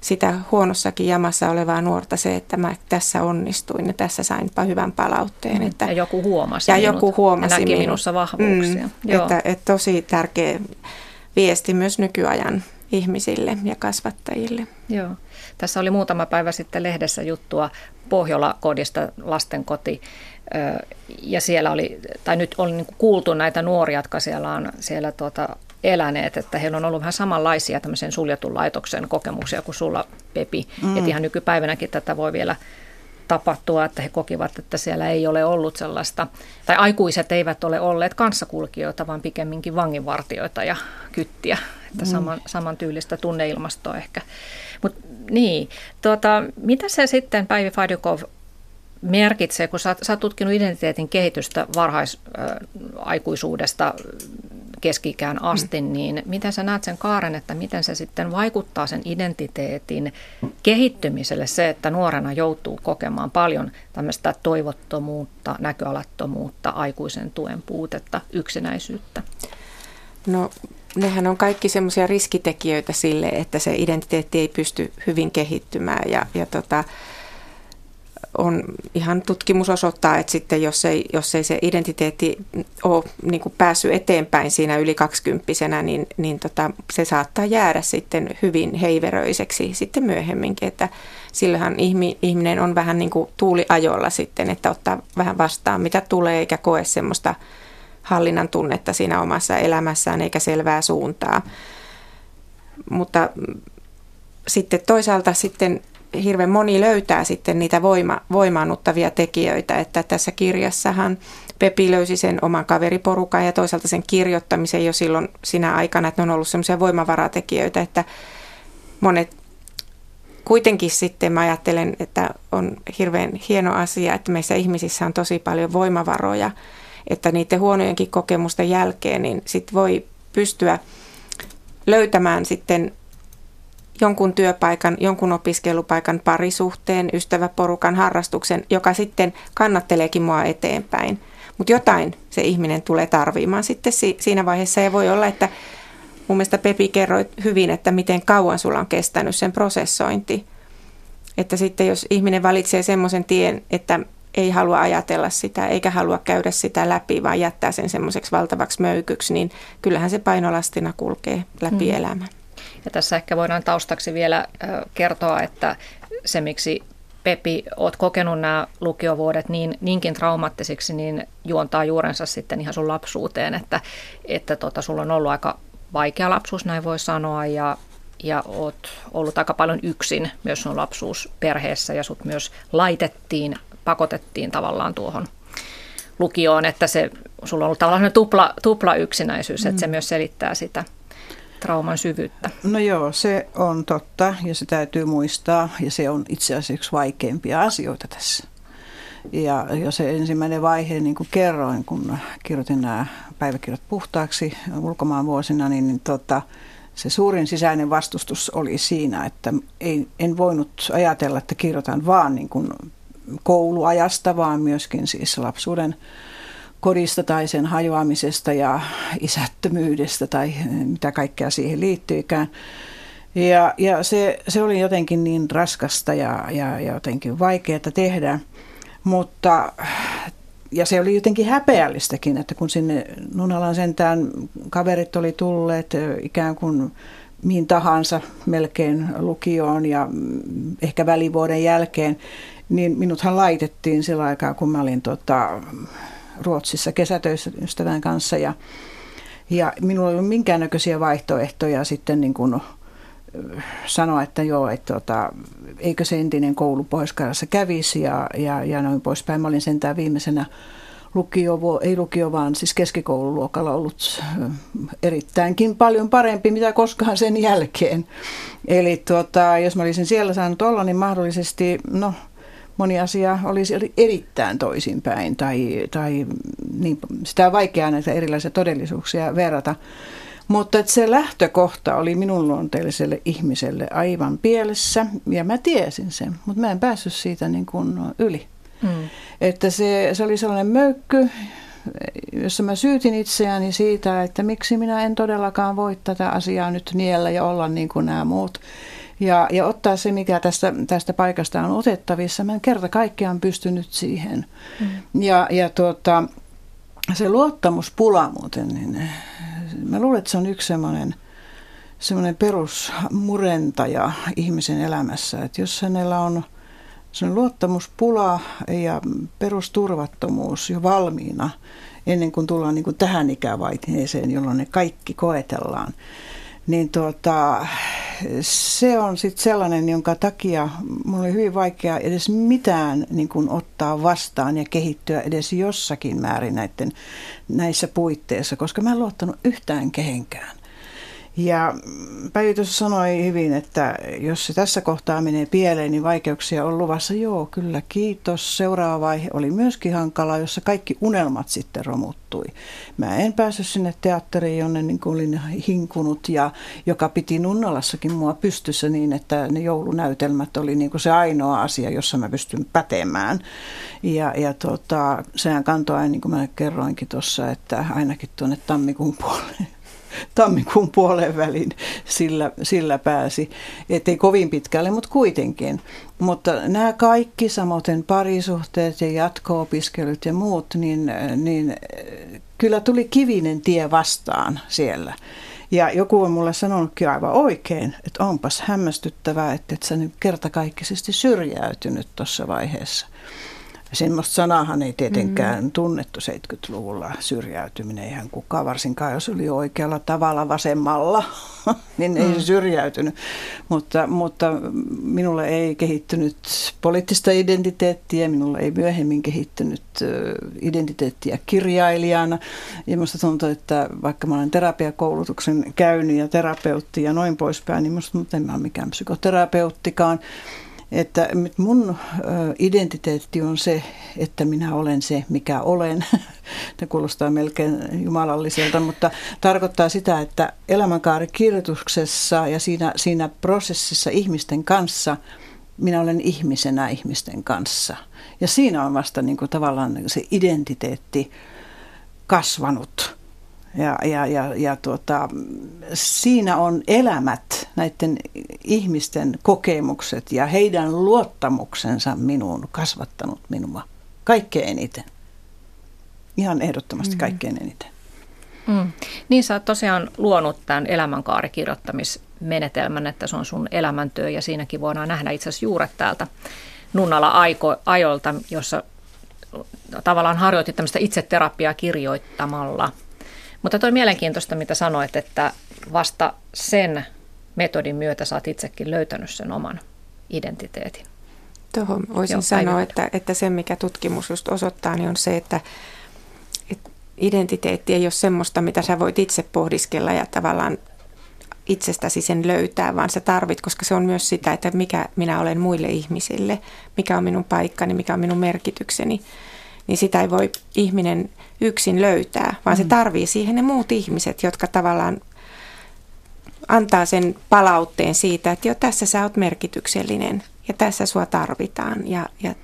sitä huonossakin jamassa olevaa nuorta se, että mä tässä onnistuin ja tässä sainpa hyvän palautteen. Mm, että, ja joku huomasi ja minut, joku huomasi ja näki minut. minussa vahvuuksia. Mm, Että, että tosi tärkeä viesti myös nykyajan ihmisille ja kasvattajille. Joo. Tässä oli muutama päivä sitten lehdessä juttua Pohjola-kodista lastenkoti. Ja siellä oli, tai nyt oli niin kuultu näitä nuoria, jotka siellä on siellä tuota, eläneet, että heillä on ollut vähän samanlaisia tämmöisen suljetun laitoksen kokemuksia kuin sulla, Pepi. Mm. Että ihan nykypäivänäkin tätä voi vielä tapahtua, että he kokivat, että siellä ei ole ollut sellaista, tai aikuiset eivät ole olleet kanssakulkijoita, vaan pikemminkin vanginvartioita ja kyttiä. Että mm. saman, samantyylistä tunneilmastoa ehkä. Mutta niin, tuota, mitä se sitten Päivi Fadjukov merkitsee, kun sä, sä oot tutkinut identiteetin kehitystä varhaisaikuisuudesta keskikään asti, mm. niin miten sä näet sen kaaren, että miten se sitten vaikuttaa sen identiteetin kehittymiselle se, että nuorena joutuu kokemaan paljon tämmöistä toivottomuutta, näköalattomuutta, aikuisen tuen puutetta, yksinäisyyttä? No nehän on kaikki semmoisia riskitekijöitä sille, että se identiteetti ei pysty hyvin kehittymään ja, ja tota, on ihan tutkimus osoittaa, että sitten jos ei, jos ei se identiteetti ole niin päässyt eteenpäin siinä yli kaksikymppisenä, niin, niin tota, se saattaa jäädä sitten hyvin heiveröiseksi sitten myöhemminkin, että sillähän ihminen on vähän niin kuin tuuliajolla sitten, että ottaa vähän vastaan mitä tulee eikä koe semmoista hallinnan tunnetta siinä omassa elämässään eikä selvää suuntaa. Mutta sitten toisaalta sitten hirveän moni löytää sitten niitä voima, voimaannuttavia tekijöitä, että tässä kirjassahan Pepi löysi sen oman kaveriporukan ja toisaalta sen kirjoittamisen jo silloin sinä aikana, että ne on ollut semmoisia voimavaratekijöitä, että monet kuitenkin sitten mä ajattelen, että on hirveän hieno asia, että meissä ihmisissä on tosi paljon voimavaroja, että niiden huonojenkin kokemusten jälkeen niin sit voi pystyä löytämään sitten jonkun työpaikan, jonkun opiskelupaikan, parisuhteen, ystäväporukan, harrastuksen, joka sitten kannatteleekin mua eteenpäin. Mutta jotain se ihminen tulee tarvimaan sitten siinä vaiheessa ja voi olla, että mun mielestä Pepi kerroi hyvin, että miten kauan sulla on kestänyt sen prosessointi. Että sitten jos ihminen valitsee semmoisen tien, että ei halua ajatella sitä eikä halua käydä sitä läpi, vaan jättää sen semmoiseksi valtavaksi möykyksi, niin kyllähän se painolastina kulkee läpi mm. elämän. Ja tässä ehkä voidaan taustaksi vielä kertoa, että se miksi Pepi, oot kokenut nämä lukiovuodet niin, niinkin traumaattisiksi, niin juontaa juurensa sitten ihan sun lapsuuteen, että, että tota, sulla on ollut aika vaikea lapsuus, näin voi sanoa, ja, ja oot ollut aika paljon yksin myös sun lapsuusperheessä, ja sut myös laitettiin, pakotettiin tavallaan tuohon lukioon, että se, sulla on ollut tavallaan tupla, tupla yksinäisyys, mm. että se mm. myös selittää sitä trauman syvyyttä. No joo, se on totta ja se täytyy muistaa ja se on itse asiassa yksi vaikeimpia asioita tässä. Ja, ja se ensimmäinen vaihe, niin kuin kerroin, kun kirjoitin nämä päiväkirjat puhtaaksi ulkomaan vuosina, niin, niin tota, se suurin sisäinen vastustus oli siinä, että ei, en voinut ajatella, että kirjoitan vaan niin kuin kouluajasta, vaan myöskin siis lapsuuden kodista tai sen hajoamisesta ja isättömyydestä tai mitä kaikkea siihen liittyykään. Ja, ja se, se oli jotenkin niin raskasta ja, ja, ja jotenkin vaikeaa tehdä, mutta ja se oli jotenkin häpeällistäkin, että kun sinne Nunalan sentään kaverit oli tulleet ikään kuin mihin tahansa melkein lukioon ja ehkä välivuoden jälkeen, niin minuthan laitettiin sillä aikaa, kun mä olin tota, Ruotsissa kesätöissä ystävän kanssa ja, ja minulla ei ollut minkäännäköisiä vaihtoehtoja sitten niin kuin sanoa, että joo, että tota, eikö se entinen koulu pohjois kävisi ja, ja, ja noin poispäin. Mä olin sentään viimeisenä lukio, ei lukio, vaan siis keskikoululuokalla ollut erittäinkin paljon parempi, mitä koskaan sen jälkeen. Eli tuota, jos mä olisin siellä saanut olla, niin mahdollisesti, no moni asia olisi erittäin toisinpäin tai, tai niin, sitä on vaikeaa näitä erilaisia todellisuuksia verrata. Mutta että se lähtökohta oli minun luonteelliselle ihmiselle aivan pielessä ja mä tiesin sen, mutta mä en päässyt siitä niin kuin yli. Mm. Että se, se oli sellainen möykky, jossa mä syytin itseäni siitä, että miksi minä en todellakaan voi tätä asiaa nyt niellä ja olla niin kuin nämä muut ja, ja ottaa se, mikä tästä, tästä paikasta on otettavissa. Mä en kerta kaikkiaan pystynyt siihen. Mm. Ja, ja tuota, se luottamuspula muuten, niin mä luulen, että se on yksi semmoinen semmoinen perusmurentaja ihmisen elämässä, että jos hänellä on se luottamuspula ja perusturvattomuus jo valmiina ennen kuin tullaan niin kuin tähän ikävaiheeseen, jolloin ne kaikki koetellaan, niin tuota, se on sitten sellainen, jonka takia mulla oli hyvin vaikea edes mitään niin kuin ottaa vastaan ja kehittyä edes jossakin määrin näiden, näissä puitteissa, koska mä en luottanut yhtään kehenkään. Ja Päivi tuossa sanoi hyvin, että jos se tässä kohtaa menee pieleen, niin vaikeuksia on luvassa. Joo, kyllä, kiitos. Seuraava vaihe oli myöskin hankala, jossa kaikki unelmat sitten romuttui. Mä en päässyt sinne teatteriin, jonne niin olin hinkunut ja joka piti Nunnalassakin mua pystyssä niin, että ne joulunäytelmät oli niin kuin se ainoa asia, jossa mä pystyn pätemään. Ja, ja tota, sehän kantoi, niin kuin mä kerroinkin tuossa, että ainakin tuonne tammikuun puolelle tammikuun puolen välin sillä, sillä pääsi. Ettei kovin pitkälle, mutta kuitenkin. Mutta nämä kaikki, samoin parisuhteet ja jatko-opiskelut ja muut, niin, niin kyllä tuli kivinen tie vastaan siellä. Ja joku on mulle sanonutkin aivan oikein, että onpas hämmästyttävää, että et sä nyt kertakaikkisesti syrjäytynyt tuossa vaiheessa semmoista sanahan ei tietenkään mm. tunnettu 70-luvulla syrjäytyminen. Eihän kukaan, varsinkaan jos oli oikealla tavalla vasemmalla, niin mm. ei se syrjäytynyt. Mutta, mutta minulle ei kehittynyt poliittista identiteettiä, minulle ei myöhemmin kehittynyt identiteettiä kirjailijana. Ja minusta tuntuu, että vaikka mä olen terapiakoulutuksen käynyt ja terapeutti ja noin poispäin, niin minusta en mä ole mikään psykoterapeuttikaan. Että mun identiteetti on se, että minä olen se, mikä olen. Tämä kuulostaa melkein jumalalliselta, mutta tarkoittaa sitä, että elämänkaarikirjoituksessa ja siinä, siinä prosessissa ihmisten kanssa minä olen ihmisenä ihmisten kanssa. Ja siinä on vasta niin kuin tavallaan se identiteetti kasvanut. Ja, ja, ja, ja tuota, siinä on elämät, näiden ihmisten kokemukset ja heidän luottamuksensa minuun kasvattanut minua kaikkein eniten. Ihan ehdottomasti mm. kaikkein eniten. Mm. Niin sä oot tosiaan luonut tämän elämänkaarikirjoittamismenetelmän, että se on sun elämäntyö ja siinäkin voidaan nähdä itse asiassa juuret täältä Nunnala aiko, ajolta, jossa tavallaan harjoitit tämmöistä itseterapiaa kirjoittamalla – mutta toi mielenkiintoista, mitä sanoit, että vasta sen metodin myötä sä oot itsekin löytänyt sen oman identiteetin. Tuohon voisin Joo, sanoa, että, että se mikä tutkimus just osoittaa, niin on se, että, että identiteetti ei ole semmoista, mitä sä voit itse pohdiskella ja tavallaan itsestäsi sen löytää, vaan sä tarvit, koska se on myös sitä, että mikä minä olen muille ihmisille, mikä on minun paikkani, mikä on minun merkitykseni niin sitä ei voi ihminen yksin löytää, vaan mm. se tarvii siihen ne muut ihmiset, jotka tavallaan antaa sen palautteen siitä, että jo tässä sä oot merkityksellinen ja tässä sua tarvitaan ja, ja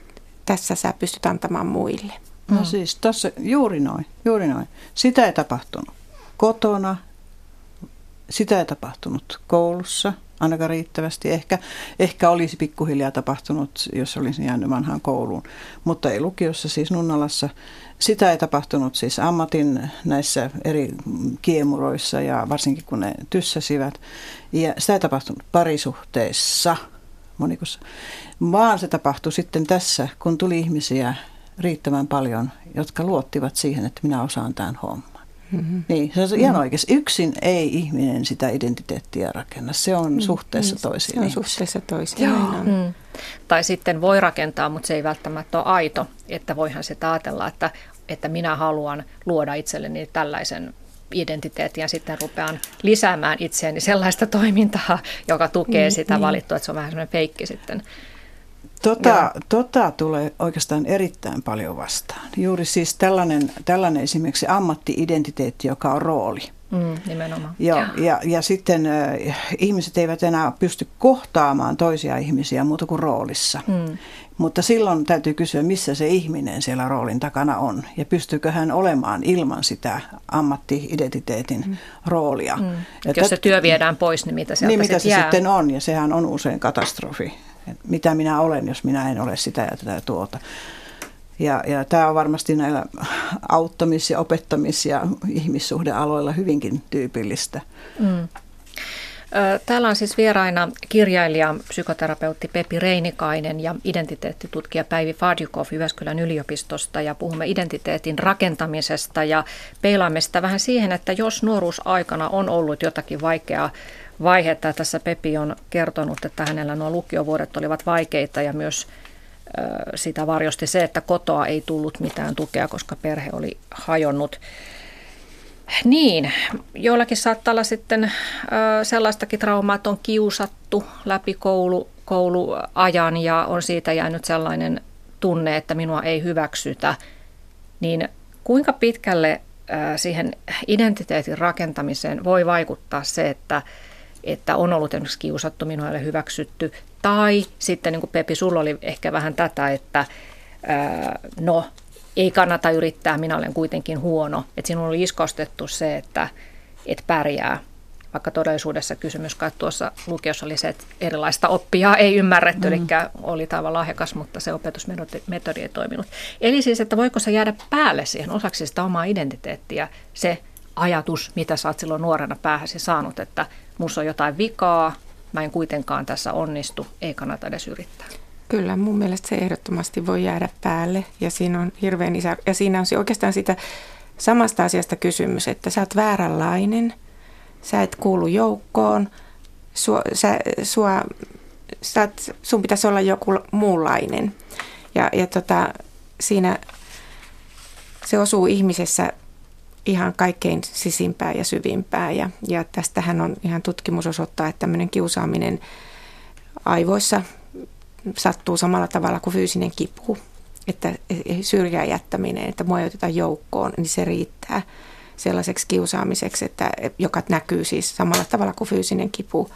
tässä sä pystyt antamaan muille. No mm. siis tässä juuri noin, juuri noin. Sitä ei tapahtunut kotona, sitä ei tapahtunut koulussa, ainakaan riittävästi. Ehkä, ehkä olisi pikkuhiljaa tapahtunut, jos olisin jäänyt vanhaan kouluun, mutta ei lukiossa, siis Nunnalassa. Sitä ei tapahtunut siis ammatin näissä eri kiemuroissa ja varsinkin kun ne tyssäsivät. Ja sitä ei tapahtunut parisuhteessa, monikossa, vaan se tapahtui sitten tässä, kun tuli ihmisiä riittävän paljon, jotka luottivat siihen, että minä osaan tämän homman. Mm-hmm. Niin, se on mm-hmm. ihan oikeasti. Yksin ei ihminen sitä identiteettiä rakenna. Se on mm-hmm. suhteessa toisiin. Se on suhteessa toisiin. Mm. Tai sitten voi rakentaa, mutta se ei välttämättä ole aito. Että voihan sitä ajatella, että, että minä haluan luoda itselleni tällaisen identiteetin ja sitten rupean lisäämään itseäni sellaista toimintaa, joka tukee mm, sitä niin. valittua, että se on vähän semmoinen feikki sitten. Tota, tota tulee oikeastaan erittäin paljon vastaan. Juuri siis tällainen, tällainen esimerkiksi ammattiidentiteetti, joka on rooli. Mm, nimenomaan. Ja, ja, ja sitten äh, ihmiset eivät enää pysty kohtaamaan toisia ihmisiä muuta kuin roolissa. Mm. Mutta silloin täytyy kysyä, missä se ihminen siellä roolin takana on. Ja pystyykö hän olemaan ilman sitä ammattiidentiteetin mm. roolia. Mm. Jos se työ viedään pois, niin mitä sieltä niin, mitä se jää? sitten on, ja sehän on usein katastrofi mitä minä olen, jos minä en ole sitä ja tätä ja tuota. Ja, ja tämä on varmasti näillä auttamis- ja opettamis- ja ihmissuhdealoilla hyvinkin tyypillistä. Mm. Täällä on siis vieraina kirjailija, psykoterapeutti Pepi Reinikainen ja identiteettitutkija Päivi Fadjukov Jyväskylän yliopistosta ja puhumme identiteetin rakentamisesta ja peilaamme sitä vähän siihen, että jos nuoruusaikana on ollut jotakin vaikeaa vaihetta. Tässä Pepi on kertonut, että hänellä nuo lukiovuodet olivat vaikeita ja myös sitä varjosti se, että kotoa ei tullut mitään tukea, koska perhe oli hajonnut. Niin, joillakin saattaa olla sitten sellaistakin traumaa, että on kiusattu läpi koulu, kouluajan ja on siitä jäänyt sellainen tunne, että minua ei hyväksytä. Niin kuinka pitkälle siihen identiteetin rakentamiseen voi vaikuttaa se, että että on ollut esimerkiksi kiusattu, minua ei ole hyväksytty. Tai sitten niin kuin Pepi, sulla oli ehkä vähän tätä, että ää, no ei kannata yrittää, minä olen kuitenkin huono. Että sinulla oli iskostettu se, että et pärjää. Vaikka todellisuudessa kysymys kai tuossa lukiossa oli se, että erilaista oppia ei ymmärretty, mm. eli oli tavallaan lahjakas, mutta se opetusmetodi ei toiminut. Eli siis, että voiko se jäädä päälle siihen osaksi sitä omaa identiteettiä, se ajatus, mitä sä oot silloin nuorena päähäsi saanut, että musta on jotain vikaa, mä en kuitenkaan tässä onnistu, ei kannata edes yrittää. Kyllä, mun mielestä se ehdottomasti voi jäädä päälle ja siinä on hirveän isä, ja siinä on oikeastaan sitä samasta asiasta kysymys, että sä oot vääränlainen, sä et kuulu joukkoon, sua, sä, sua, sä oot, sun pitäisi olla joku muunlainen. Ja, ja tota, siinä se osuu ihmisessä ihan kaikkein sisimpää ja syvimpää. Ja, ja tästähän on ihan tutkimus osoittaa, että tämmöinen kiusaaminen aivoissa sattuu samalla tavalla kuin fyysinen kipu. Että syrjään jättäminen, että mua ei oteta joukkoon, niin se riittää sellaiseksi kiusaamiseksi, että, joka näkyy siis samalla tavalla kuin fyysinen kipu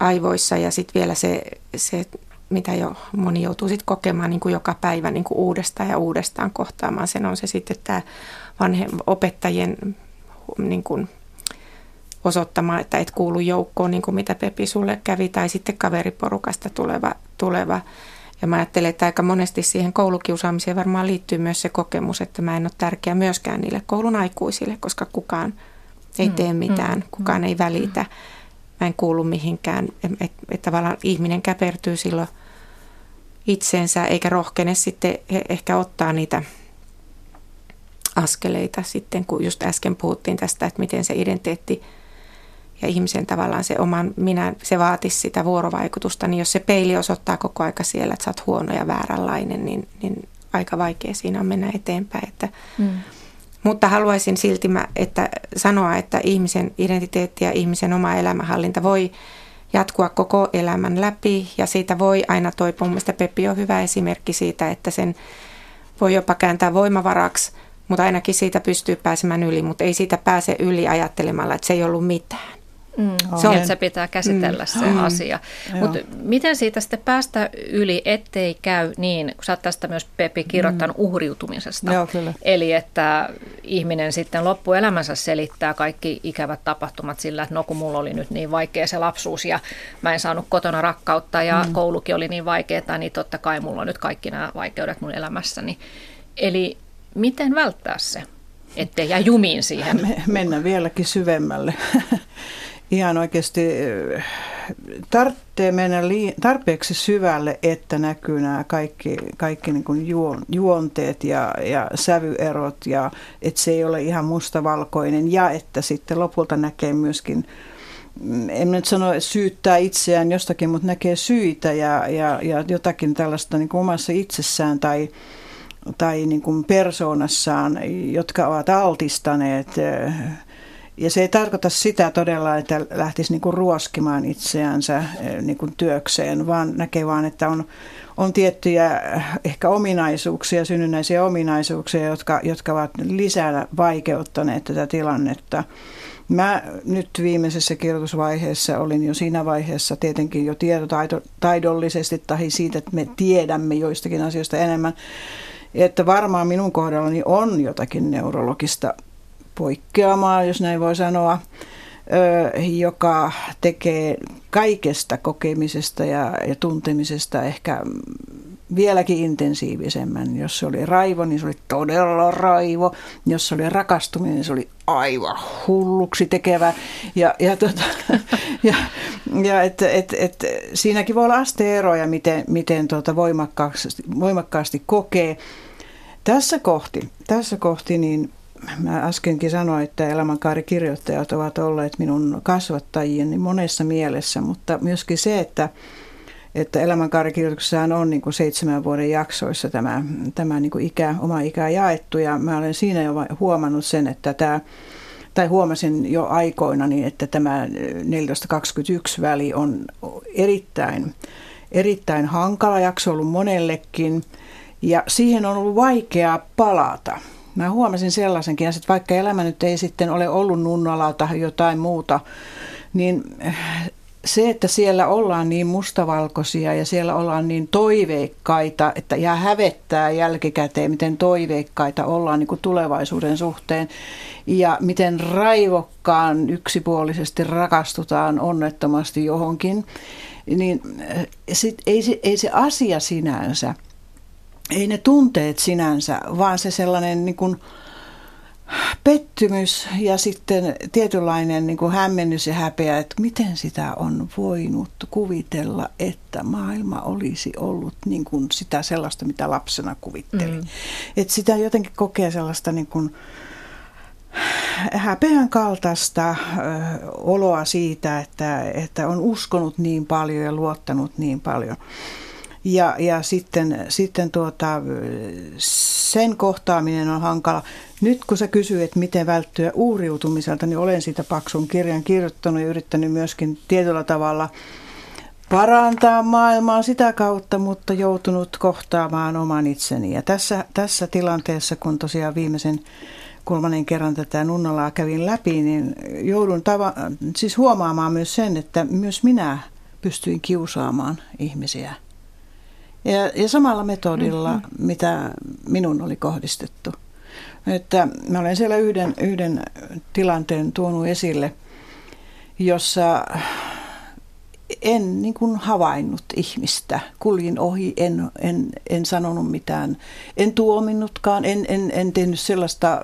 aivoissa. Ja sitten vielä se, se, mitä jo moni joutuu sitten kokemaan niin kuin joka päivä niin kuin uudestaan ja uudestaan kohtaamaan. Sen on se sitten tämä vanhe, opettajien niin kuin osoittamaan, että et kuulu joukkoon, niin kuin mitä Pepi sulle kävi, tai sitten kaveriporukasta tuleva, tuleva. Ja mä ajattelen, että aika monesti siihen koulukiusaamiseen varmaan liittyy myös se kokemus, että mä en ole tärkeä myöskään niille koulun aikuisille, koska kukaan ei mm, tee mitään, mm, kukaan mm, ei välitä. Mä en kuulu mihinkään. Että et, et tavallaan ihminen käpertyy silloin itseensä, eikä rohkene sitten ehkä ottaa niitä askeleita sitten, kun just äsken puhuttiin tästä, että miten se identiteetti ja ihmisen tavallaan se oman minä, se vaatisi sitä vuorovaikutusta, niin jos se peili osoittaa koko aika siellä, että sä oot huono ja vääränlainen, niin, niin aika vaikea siinä on mennä eteenpäin. Että, mm. Mutta haluaisin silti mä, että sanoa, että ihmisen identiteetti ja ihmisen oma elämänhallinta voi jatkua koko elämän läpi ja siitä voi aina toipua. Mielestäni Peppi on hyvä esimerkki siitä, että sen voi jopa kääntää voimavaraksi, mutta ainakin siitä pystyy pääsemään yli, mutta ei siitä pääse yli ajattelemalla, että se ei ollut mitään. Mm, se, on, se pitää käsitellä mm. se mm. asia. Mutta miten siitä sitten päästä yli, ettei käy niin, kun sä oot tästä myös Pepi kirjoittanut mm. uhriutumisesta. Joo, kyllä. Eli että ihminen sitten loppuelämänsä selittää kaikki ikävät tapahtumat sillä, että no kun mulla oli nyt niin vaikea se lapsuus ja mä en saanut kotona rakkautta ja mm. koulukin oli niin vaikeaa, niin totta kai mulla on nyt kaikki nämä vaikeudet mun elämässäni. Eli miten välttää se? ettei jää jumiin siihen. Me, mennä vieläkin syvemmälle. ihan oikeasti tarvitsee mennä tarpeeksi syvälle, että näkyy nämä kaikki, kaikki niin kuin juonteet ja, ja sävyerot ja että se ei ole ihan mustavalkoinen ja että sitten lopulta näkee myöskin mm, en nyt sano syyttää itseään jostakin, mutta näkee syitä ja, ja, ja jotakin tällaista niin kuin omassa itsessään tai, tai niin kuin persoonassaan, jotka ovat altistaneet ja se ei tarkoita sitä todella, että lähtisi niin kuin ruoskimaan itseänsä eh, niin kuin työkseen, vaan näkee vaan, että on, on tiettyjä eh, ehkä ominaisuuksia, synnynnäisiä ominaisuuksia, jotka, jotka ovat lisää vaikeuttaneet tätä tilannetta. Mä nyt viimeisessä kirjoitusvaiheessa olin jo siinä vaiheessa tietenkin jo tietotaidollisesti tai siitä, että me tiedämme joistakin asioista enemmän, että varmaan minun kohdallani on jotakin neurologista poikkeamaa, jos näin voi sanoa, joka tekee kaikesta kokemisesta ja, ja tuntemisesta ehkä vieläkin intensiivisemmän. Jos se oli raivo, niin se oli todella raivo. Jos se oli rakastuminen, niin se oli aivan hulluksi tekevä. Ja, ja, tota, ja, ja et, et, et, siinäkin voi olla asteeroja, miten, miten tuota voimakkaasti, voimakkaasti kokee. Tässä kohti, tässä kohti niin mä äskenkin sanoin, että elämänkaarikirjoittajat ovat olleet minun kasvattajieni monessa mielessä, mutta myöskin se, että, että elämänkaarikirjoituksessahan on niin kuin seitsemän vuoden jaksoissa tämä, tämä niin kuin ikä, oma ikä jaettu ja mä olen siinä jo huomannut sen, että tämä tai huomasin jo aikoina, niin että tämä 14-21 väli on erittäin, erittäin hankala jakso ollut monellekin ja siihen on ollut vaikea palata. Mä huomasin sellaisenkin, että vaikka elämä nyt ei sitten ole ollut nunnala tai jotain muuta, niin eh, se, että siellä ollaan niin mustavalkoisia ja siellä ollaan niin toiveikkaita, että ja hävettää jälkikäteen, miten toiveikkaita ollaan niin kuin tulevaisuuden suhteen ja miten raivokkaan yksipuolisesti rakastutaan onnettomasti johonkin, niin eh, sit ei, se, ei se asia sinänsä – ei ne tunteet sinänsä, vaan se sellainen niin kuin, pettymys ja sitten tietynlainen niin kuin hämmennys ja häpeä, että miten sitä on voinut kuvitella, että maailma olisi ollut niin kuin sitä sellaista, mitä lapsena kuvittelin. Mm. Että sitä jotenkin kokee sellaista niin kuin, häpeän kaltaista ö, oloa siitä, että, että on uskonut niin paljon ja luottanut niin paljon. Ja, ja sitten, sitten tuota, sen kohtaaminen on hankala. Nyt kun sä kysyit, miten välttyä uuriutumiselta, niin olen siitä paksun kirjan kirjoittanut ja yrittänyt myöskin tietyllä tavalla parantaa maailmaa sitä kautta, mutta joutunut kohtaamaan oman itseni. Ja tässä, tässä tilanteessa, kun tosiaan viimeisen kolmannen kerran tätä Nunnalaa kävin läpi, niin joudun tava- siis huomaamaan myös sen, että myös minä pystyin kiusaamaan ihmisiä. Ja, ja samalla metodilla, mm-hmm. mitä minun oli kohdistettu. Että mä olen siellä yhden, yhden tilanteen tuonut esille, jossa en niin kuin havainnut ihmistä. Kuljin ohi, en, en, en sanonut mitään, en tuominnutkaan, en, en, en tehnyt sellaista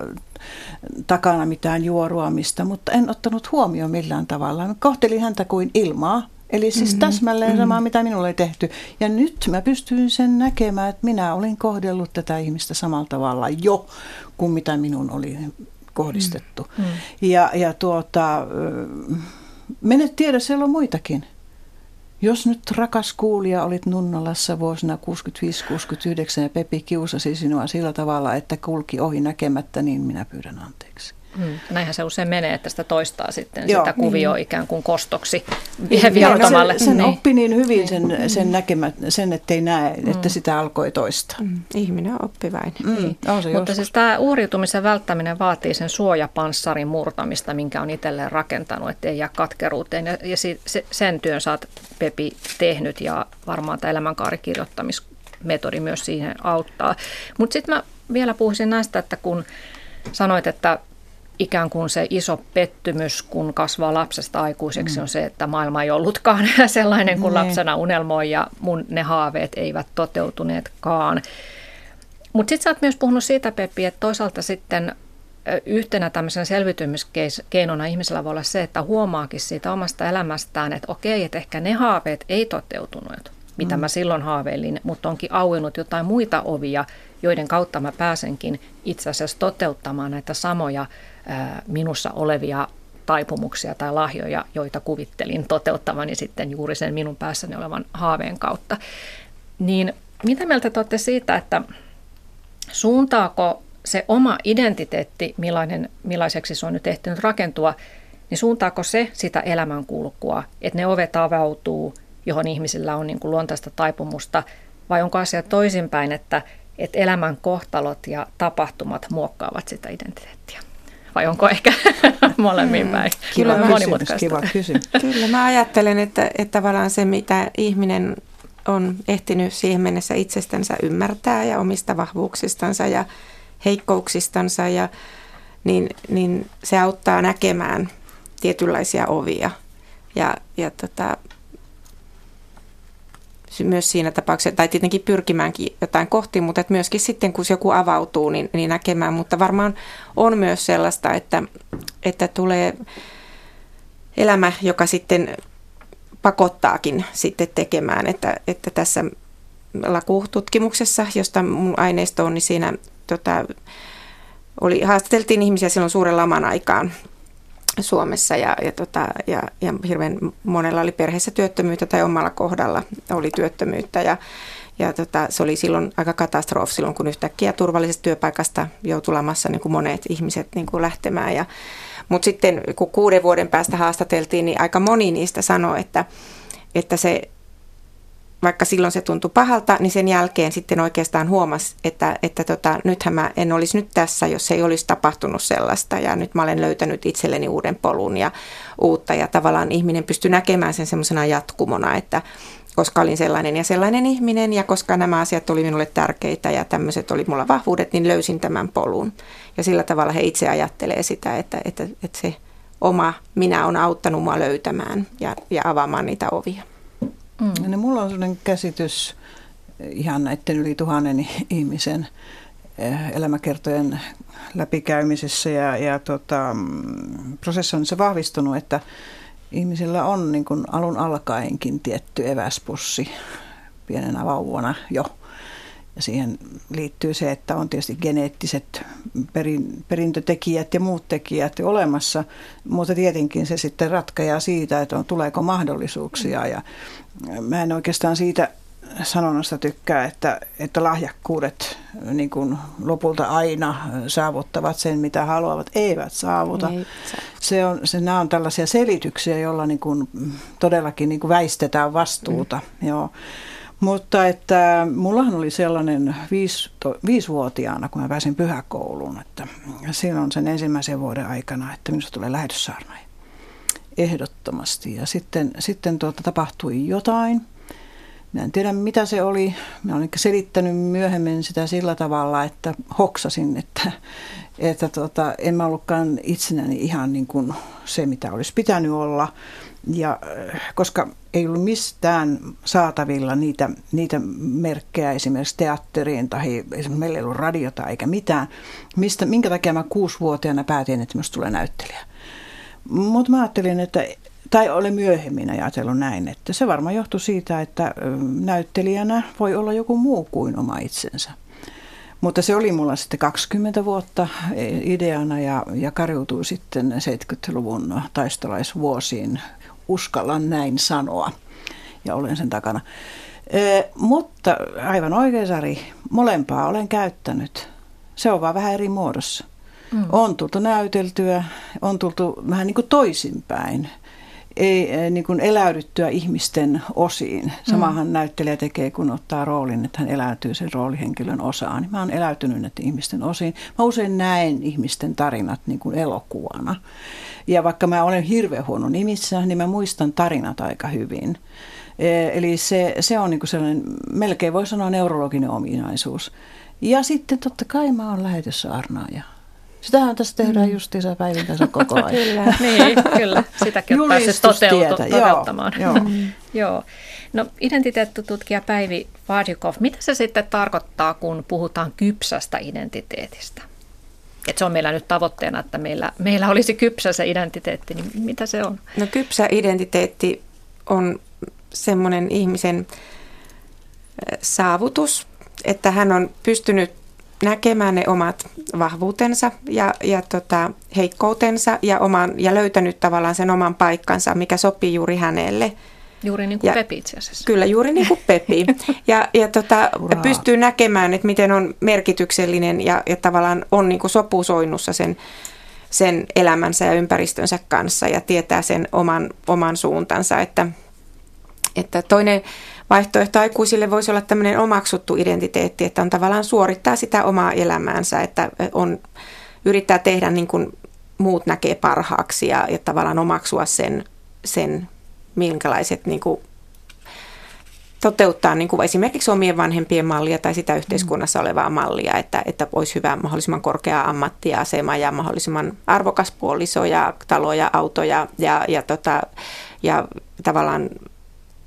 takana mitään juoruamista, mutta en ottanut huomioon millään tavalla. Kohtelin häntä kuin ilmaa. Eli siis mm-hmm. täsmälleen mm-hmm. sama, mitä minulle oli tehty. Ja nyt mä pystyin sen näkemään, että minä olin kohdellut tätä ihmistä samalla tavalla jo, kuin mitä minun oli kohdistettu. Mm-hmm. Ja, ja tuota, menet tiedä, siellä on muitakin. Jos nyt rakas kuulija olit Nunnalassa vuosina 65-69 ja Pepi kiusasi sinua sillä tavalla, että kulki ohi näkemättä, niin minä pyydän anteeksi. Mm. Näinhän se usein menee, että sitä toistaa sitten Joo, sitä kuvioa niin. ikään kuin kostoksi niin, viattomalle. No, sen, sen niin. oppi niin hyvin sen, niin. sen näkemät, sen ettei näe, mm. että sitä alkoi toistaa. Mm. Ihminen on oppivainen. Mm. Niin. On se Mutta siis tämä uuriutumisen välttäminen vaatii sen suojapanssarin murtamista, minkä on itselleen rakentanut, ettei jää katkeruuteen. Ja, ja si, se, sen työn saat Pepi tehnyt ja varmaan tämä elämänkaarikirjoittamismetodi myös siihen auttaa. Mutta sitten mä vielä puhuisin näistä, että kun sanoit, että ikään kuin se iso pettymys, kun kasvaa lapsesta aikuiseksi, mm. on se, että maailma ei ollutkaan sellainen kuin ne. lapsena unelmoi ja mun ne haaveet eivät toteutuneetkaan. Mutta sitten sä oot myös puhunut siitä, Peppi, että toisaalta sitten yhtenä tämmöisen selvitymiskeinona ihmisellä voi olla se, että huomaakin siitä omasta elämästään, että okei, että ehkä ne haaveet ei toteutunut, mitä mm. mä silloin haaveilin, mutta onkin auennut jotain muita ovia, joiden kautta mä pääsenkin itse asiassa toteuttamaan näitä samoja minussa olevia taipumuksia tai lahjoja, joita kuvittelin toteuttavani sitten juuri sen minun päässäni olevan haaveen kautta. Niin mitä mieltä te olette siitä, että suuntaako se oma identiteetti, millainen, millaiseksi se on nyt ehtinyt rakentua, niin suuntaako se sitä elämänkulkua, että ne ovet avautuu, johon ihmisillä on niin kuin luontaista taipumusta, vai onko asia toisinpäin, että, että elämän kohtalot ja tapahtumat muokkaavat sitä identiteettiä? Vai onko ehkä molemmin mm. päin? Kiva kysymys, kiva kysymys. Kyllä mä ajattelen, että, että tavallaan se, mitä ihminen on ehtinyt siihen mennessä itsestänsä ymmärtää ja omista vahvuuksistansa ja heikkouksistansa, ja, niin, niin se auttaa näkemään tietynlaisia ovia. Ja, ja tota, myös siinä tapauksessa, tai tietenkin pyrkimäänkin jotain kohti, mutta että myöskin sitten kun joku avautuu, niin, niin näkemään. Mutta varmaan on myös sellaista, että, että tulee elämä, joka sitten pakottaakin sitten tekemään, että, että tässä lakututkimuksessa, josta mun aineisto on, niin siinä tota, oli, haastateltiin ihmisiä silloin suuren laman aikaan Suomessa ja, ja, tota, ja, ja hirveän monella oli perheessä työttömyyttä tai omalla kohdalla oli työttömyyttä ja, ja tota, se oli silloin aika katastrofi silloin, kun yhtäkkiä turvallisesta työpaikasta joutui lamassa niin kuin monet ihmiset niin kuin lähtemään. Ja, mutta sitten kun kuuden vuoden päästä haastateltiin, niin aika moni niistä sanoi, että, että se vaikka silloin se tuntui pahalta, niin sen jälkeen sitten oikeastaan huomasi, että, että tota, nythän mä en olisi nyt tässä, jos ei olisi tapahtunut sellaista. Ja nyt mä olen löytänyt itselleni uuden polun ja uutta. Ja tavallaan ihminen pystyy näkemään sen semmoisena jatkumona, että koska olin sellainen ja sellainen ihminen ja koska nämä asiat oli minulle tärkeitä ja tämmöiset oli mulla vahvuudet, niin löysin tämän polun. Ja sillä tavalla he itse ajattelee sitä, että, että, että se oma minä on auttanut mua löytämään ja, ja avaamaan niitä ovia. Mm. Ja mulla on sellainen käsitys ihan näiden yli tuhannen ihmisen eh, elämäkertojen läpikäymisessä ja, ja tota, mm, prosessoinnissa vahvistunut, että ihmisillä on niin kuin alun alkaenkin tietty eväspussi pienenä vauvana jo. Ja siihen liittyy se, että on tietysti geneettiset perin, perintötekijät ja muut tekijät olemassa, mutta tietenkin se sitten ratkeaa siitä, että on, tuleeko mahdollisuuksia. Ja mä en oikeastaan siitä sanonnasta tykkää, että, että lahjakkuudet niin kuin lopulta aina saavuttavat sen, mitä haluavat, eivät saavuta. Ei, se on, se, nämä on tällaisia selityksiä, joilla niin kuin todellakin niin kuin väistetään vastuuta. Mm. Joo. Mutta että mullahan oli sellainen viisi, viisivuotiaana, kun mä pääsin pyhäkouluun, että silloin sen ensimmäisen vuoden aikana, että minusta tulee lähetyssaarnaaja. Ehdottomasti. Ja sitten, sitten tuota, tapahtui jotain. Mä en tiedä mitä se oli. Mä olen selittänyt myöhemmin sitä sillä tavalla, että hoksasin, että, että tota, en mä ollutkaan itsenäni ihan niin kuin se, mitä olisi pitänyt olla. Ja koska ei ollut mistään saatavilla niitä, niitä merkkejä esimerkiksi teatteriin tai meillä ei ollut radiota eikä mitään, mistä, minkä takia mä kuusivuotiaana päätin, että minusta tulee näyttelijä. Mutta mä ajattelin, että, tai olen myöhemmin ajatellut näin, että se varmaan johtui siitä, että näyttelijänä voi olla joku muu kuin oma itsensä. Mutta se oli mulla sitten 20 vuotta ideana ja, ja kariutui sitten 70-luvun taistolaisvuosiin uskallan näin sanoa ja olen sen takana. E, mutta aivan oikein Sari, molempaa olen käyttänyt. Se on vaan vähän eri muodossa. Mm. On tultu näyteltyä, on tultu vähän niin kuin toisinpäin. Ei niin kuin eläydyttyä ihmisten osiin. Samahan mm. näyttelijä tekee, kun ottaa roolin, että hän eläytyy sen roolihenkilön osaan. Mä oon eläytynyt näiden ihmisten osiin. Mä usein näen ihmisten tarinat niin kuin elokuvana. Ja vaikka mä olen hirveän huono nimissä, niin mä muistan tarinat aika hyvin. E, eli se, se on niin kuin sellainen, melkein voi sanoa neurologinen ominaisuus. Ja sitten totta kai mä oon lähetyssaarnaaja. Sitähän tässä tehdään mm. justiinsa päivän tässä koko ajan. kyllä, niin, kyllä. Sitäkin on päässyt toteutu, toteuttamaan. Joo, joo. Joo. No identiteettitutkija Päivi Vadjukov, mitä se sitten tarkoittaa, kun puhutaan kypsästä identiteetistä? että se on meillä nyt tavoitteena, että meillä, meillä olisi kypsä se identiteetti, niin mitä se on? No kypsä identiteetti on semmoinen ihmisen saavutus, että hän on pystynyt näkemään ne omat vahvuutensa ja, ja tota, heikkoutensa ja, oman, ja löytänyt tavallaan sen oman paikkansa, mikä sopii juuri hänelle – Juuri niin kuin ja, Pepi itse asiassa. Kyllä, juuri niin kuin Pepi. Ja, ja tota, pystyy näkemään, että miten on merkityksellinen ja, ja tavallaan on niin kuin sopusoinnussa sen, sen elämänsä ja ympäristönsä kanssa ja tietää sen oman, oman suuntansa. Että, että toinen vaihtoehto aikuisille voisi olla tämmöinen omaksuttu identiteetti, että on tavallaan suorittaa sitä omaa elämäänsä, että on, yrittää tehdä niin kuin muut näkee parhaaksi ja, ja tavallaan omaksua sen, sen minkälaiset niin kuin, toteuttaa niin kuin esimerkiksi omien vanhempien mallia tai sitä yhteiskunnassa olevaa mallia, että, että olisi hyvä mahdollisimman korkea ammatti ja asema ja mahdollisimman arvokas puoliso ja taloja, autoja ja, ja, tota, ja tavallaan,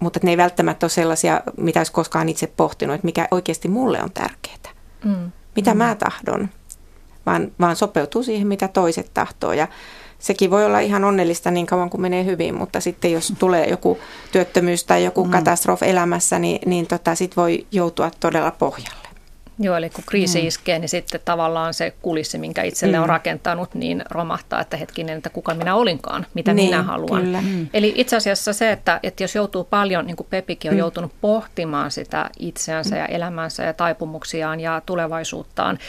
mutta ne ei välttämättä ole sellaisia, mitä olisi koskaan itse pohtinut, että mikä oikeasti mulle on tärkeää. Mm. Mitä mm. mä tahdon, vaan, vaan sopeutuu siihen, mitä toiset tahtoo ja sekin voi olla ihan onnellista niin kauan kuin menee hyvin, mutta sitten jos tulee joku työttömyys tai joku mm. katastrofi elämässä, niin, niin tota, sit voi joutua todella pohjalle. Joo, eli kun kriisi mm. iskee, niin sitten tavallaan se kulissi, minkä itselle mm. on rakentanut, niin romahtaa, että hetkinen, että kuka minä olinkaan, mitä niin, minä haluan. Kyllä. Mm. Eli itse asiassa se, että, että jos joutuu paljon, niin kuin Pepikin on mm. joutunut pohtimaan sitä itseänsä mm. ja elämänsä ja taipumuksiaan ja tulevaisuuttaan,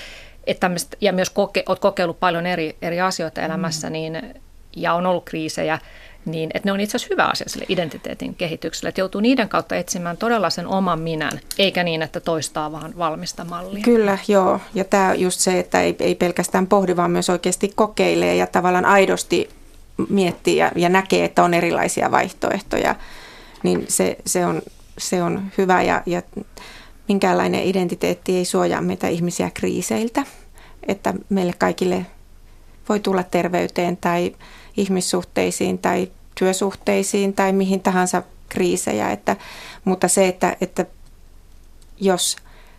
että ja myös koke, olet kokeillut paljon eri, eri asioita elämässä, mm. niin, ja on ollut kriisejä, niin että ne on itse asiassa hyvä asia sille identiteetin kehitykselle, että joutuu niiden kautta etsimään todella sen oman minän, eikä niin, että toistaa vaan valmista mallia. Kyllä, joo. Ja tämä just se, että ei, ei pelkästään pohdi, vaan myös oikeasti kokeilee ja tavallaan aidosti miettii ja, ja näkee, että on erilaisia vaihtoehtoja, niin se, se, on, se on hyvä ja, ja minkäänlainen identiteetti ei suojaa meitä ihmisiä kriiseiltä, että meille kaikille voi tulla terveyteen tai ihmissuhteisiin tai työsuhteisiin tai mihin tahansa kriisejä, että, mutta se, että, että jos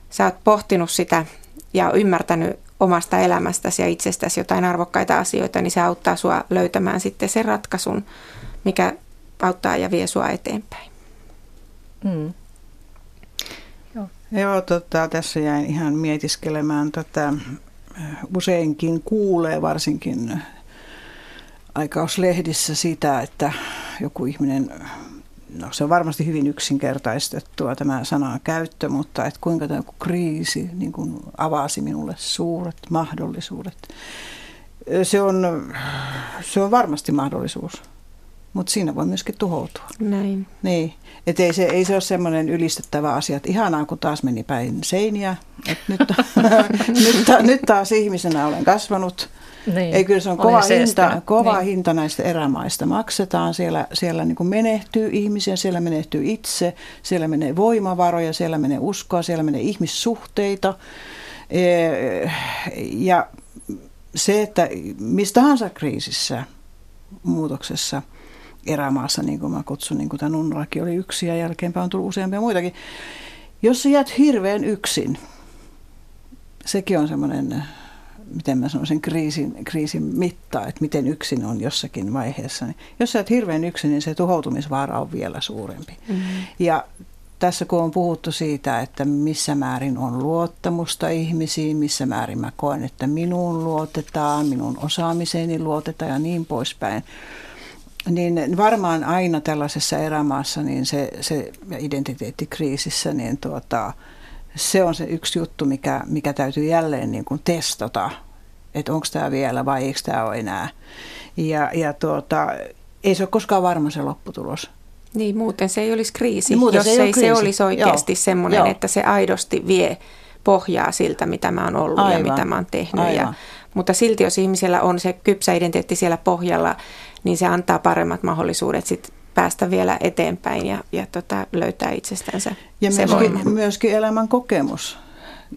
sä oot pohtinut sitä ja ymmärtänyt omasta elämästäsi ja itsestäsi jotain arvokkaita asioita, niin se auttaa sua löytämään sitten sen ratkaisun, mikä auttaa ja vie sua eteenpäin. Mm. Joo, Joo tota, tässä jäin ihan mietiskelemään tätä. Useinkin kuulee varsinkin aikauslehdissä sitä, että joku ihminen no se on varmasti hyvin yksinkertaistettua tämä sanan käyttö, mutta että kuinka tämä kriisi niin kuin avasi minulle suuret mahdollisuudet. Se on, se on varmasti mahdollisuus, mutta siinä voi myöskin tuhoutua. Näin. Niin, että ei se, ei se ole semmoinen ylistettävä asia, että ihanaa kun taas meni päin seiniä, että nyt, nyt, nyt taas ihmisenä olen kasvanut – niin. Ei kyllä se on kova, hinta, kova niin. hinta näistä erämaista. Maksetaan, siellä, siellä niin kuin menehtyy ihmisiä, siellä menehtyy itse, siellä menee voimavaroja, siellä menee uskoa, siellä menee ihmissuhteita. E, ja se, että mistä tahansa kriisissä, muutoksessa, erämaassa, niin kuin mä kutsun, niin kuin tämä oli yksi ja jälkeenpäin on tullut useampia muitakin. Jos sä jäät hirveän yksin, sekin on semmoinen miten mä sanoisin, kriisin, kriisin mitta, että miten yksin on jossakin vaiheessa. Niin jos sä et hirveän yksin, niin se tuhoutumisvaara on vielä suurempi. Mm-hmm. Ja tässä kun on puhuttu siitä, että missä määrin on luottamusta ihmisiin, missä määrin mä koen, että minuun luotetaan, minun osaamiseeni luotetaan ja niin poispäin, niin varmaan aina tällaisessa erämaassa niin se, se identiteettikriisissä, niin tuota, se on se yksi juttu, mikä, mikä täytyy jälleen niin kuin testata, että onko tämä vielä vai eikö tämä ole enää. Ja, ja tuota, ei se ole koskaan varma se lopputulos. Niin, muuten se ei olisi kriisi, niin, jos se ei, ei kriisi. se olisi oikeasti Joo. semmoinen, Joo. että se aidosti vie pohjaa siltä, mitä mä oon ollut Aivan. ja mitä mä oon tehnyt. Aivan. Ja, mutta silti, jos ihmisellä on se kypsä identiteetti siellä pohjalla, niin se antaa paremmat mahdollisuudet sit päästä vielä eteenpäin ja, ja tota, löytää itsestänsä ja se myöskin, voima. myöskin elämän kokemus.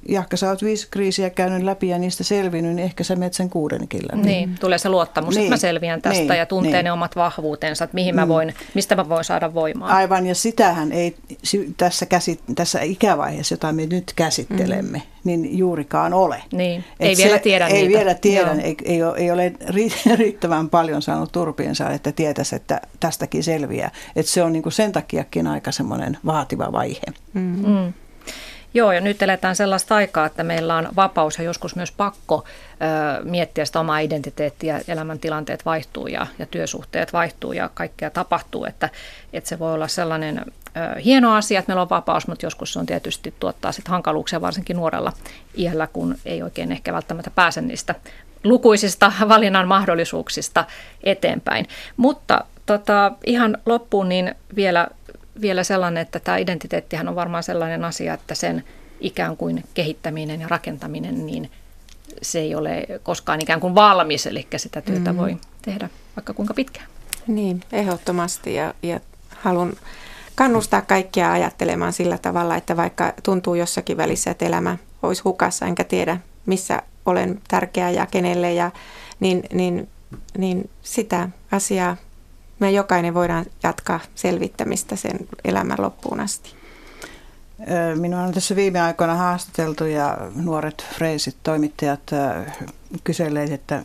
Jahka sä oot viisi kriisiä käynyt läpi ja niistä selvinnyt, niin ehkä sä menet sen kuudenkin läpi. Niin, tulee se luottamus, niin, että mä selviän tästä niin, ja tuntee niin. ne omat vahvuutensa, että mihin mä mm. voin, mistä mä voin saada voimaa. Aivan, ja sitähän ei tässä, käsit, tässä ikävaiheessa, jota me nyt käsittelemme, mm. niin juurikaan ole. Niin, Et ei se, vielä tiedä Ei niitä. vielä tiedä, ei, ei, ole, ei ole riittävän paljon saanut turpiinsa, että tietäisi, että tästäkin selviää. Että se on niin kuin sen takiakin aika semmoinen vaativa vaihe. Mm. Mm. Joo, ja nyt eletään sellaista aikaa, että meillä on vapaus ja joskus myös pakko ö, miettiä sitä omaa identiteettiä. Elämäntilanteet vaihtuu ja, ja työsuhteet vaihtuu ja kaikkea tapahtuu, että, että se voi olla sellainen ö, hieno asia, että meillä on vapaus, mutta joskus se on tietysti tuottaa sit hankaluuksia varsinkin nuorella iällä, kun ei oikein ehkä välttämättä pääse niistä lukuisista valinnan mahdollisuuksista eteenpäin. Mutta tota, ihan loppuun niin vielä vielä sellainen, että tämä identiteettihän on varmaan sellainen asia, että sen ikään kuin kehittäminen ja rakentaminen, niin se ei ole koskaan ikään kuin valmis, eli sitä työtä mm. voi tehdä vaikka kuinka pitkään. Niin, ehdottomasti ja, ja haluan kannustaa kaikkia ajattelemaan sillä tavalla, että vaikka tuntuu jossakin välissä, että elämä olisi hukassa, enkä tiedä missä olen tärkeä ja kenelle, ja, niin, niin, niin sitä asiaa me jokainen voidaan jatkaa selvittämistä sen elämän loppuun asti. Minua on tässä viime aikoina haastateltu ja nuoret freisit toimittajat kyselleet, että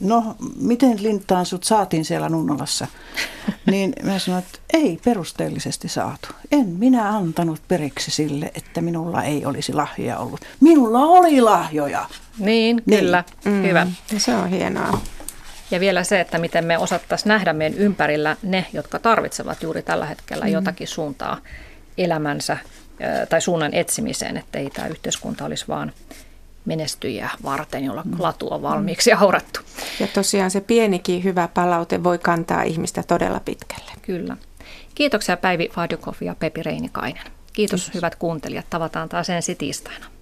no miten Lintaan sut saatiin siellä Nunnolassa? Niin mä sanoin, että ei perusteellisesti saatu. En minä antanut periksi sille, että minulla ei olisi lahjoja ollut. Minulla oli lahjoja. Niin, niin. kyllä. Mm, Hyvä. Se on hienoa. Ja vielä se, että miten me osattaisiin nähdä meidän ympärillä ne, jotka tarvitsevat juuri tällä hetkellä mm. jotakin suuntaa elämänsä tai suunnan etsimiseen, että ei tämä yhteiskunta olisi vaan menestyjiä varten, jolla mm. latu on valmiiksi mm. aurattu. Ja tosiaan se pienikin hyvä palaute voi kantaa ihmistä todella pitkälle. Kyllä. Kiitoksia Päivi Fadjukov ja Pepi Reinikainen. Kiitos, Kiitos hyvät kuuntelijat. Tavataan taas ensi tiistaina.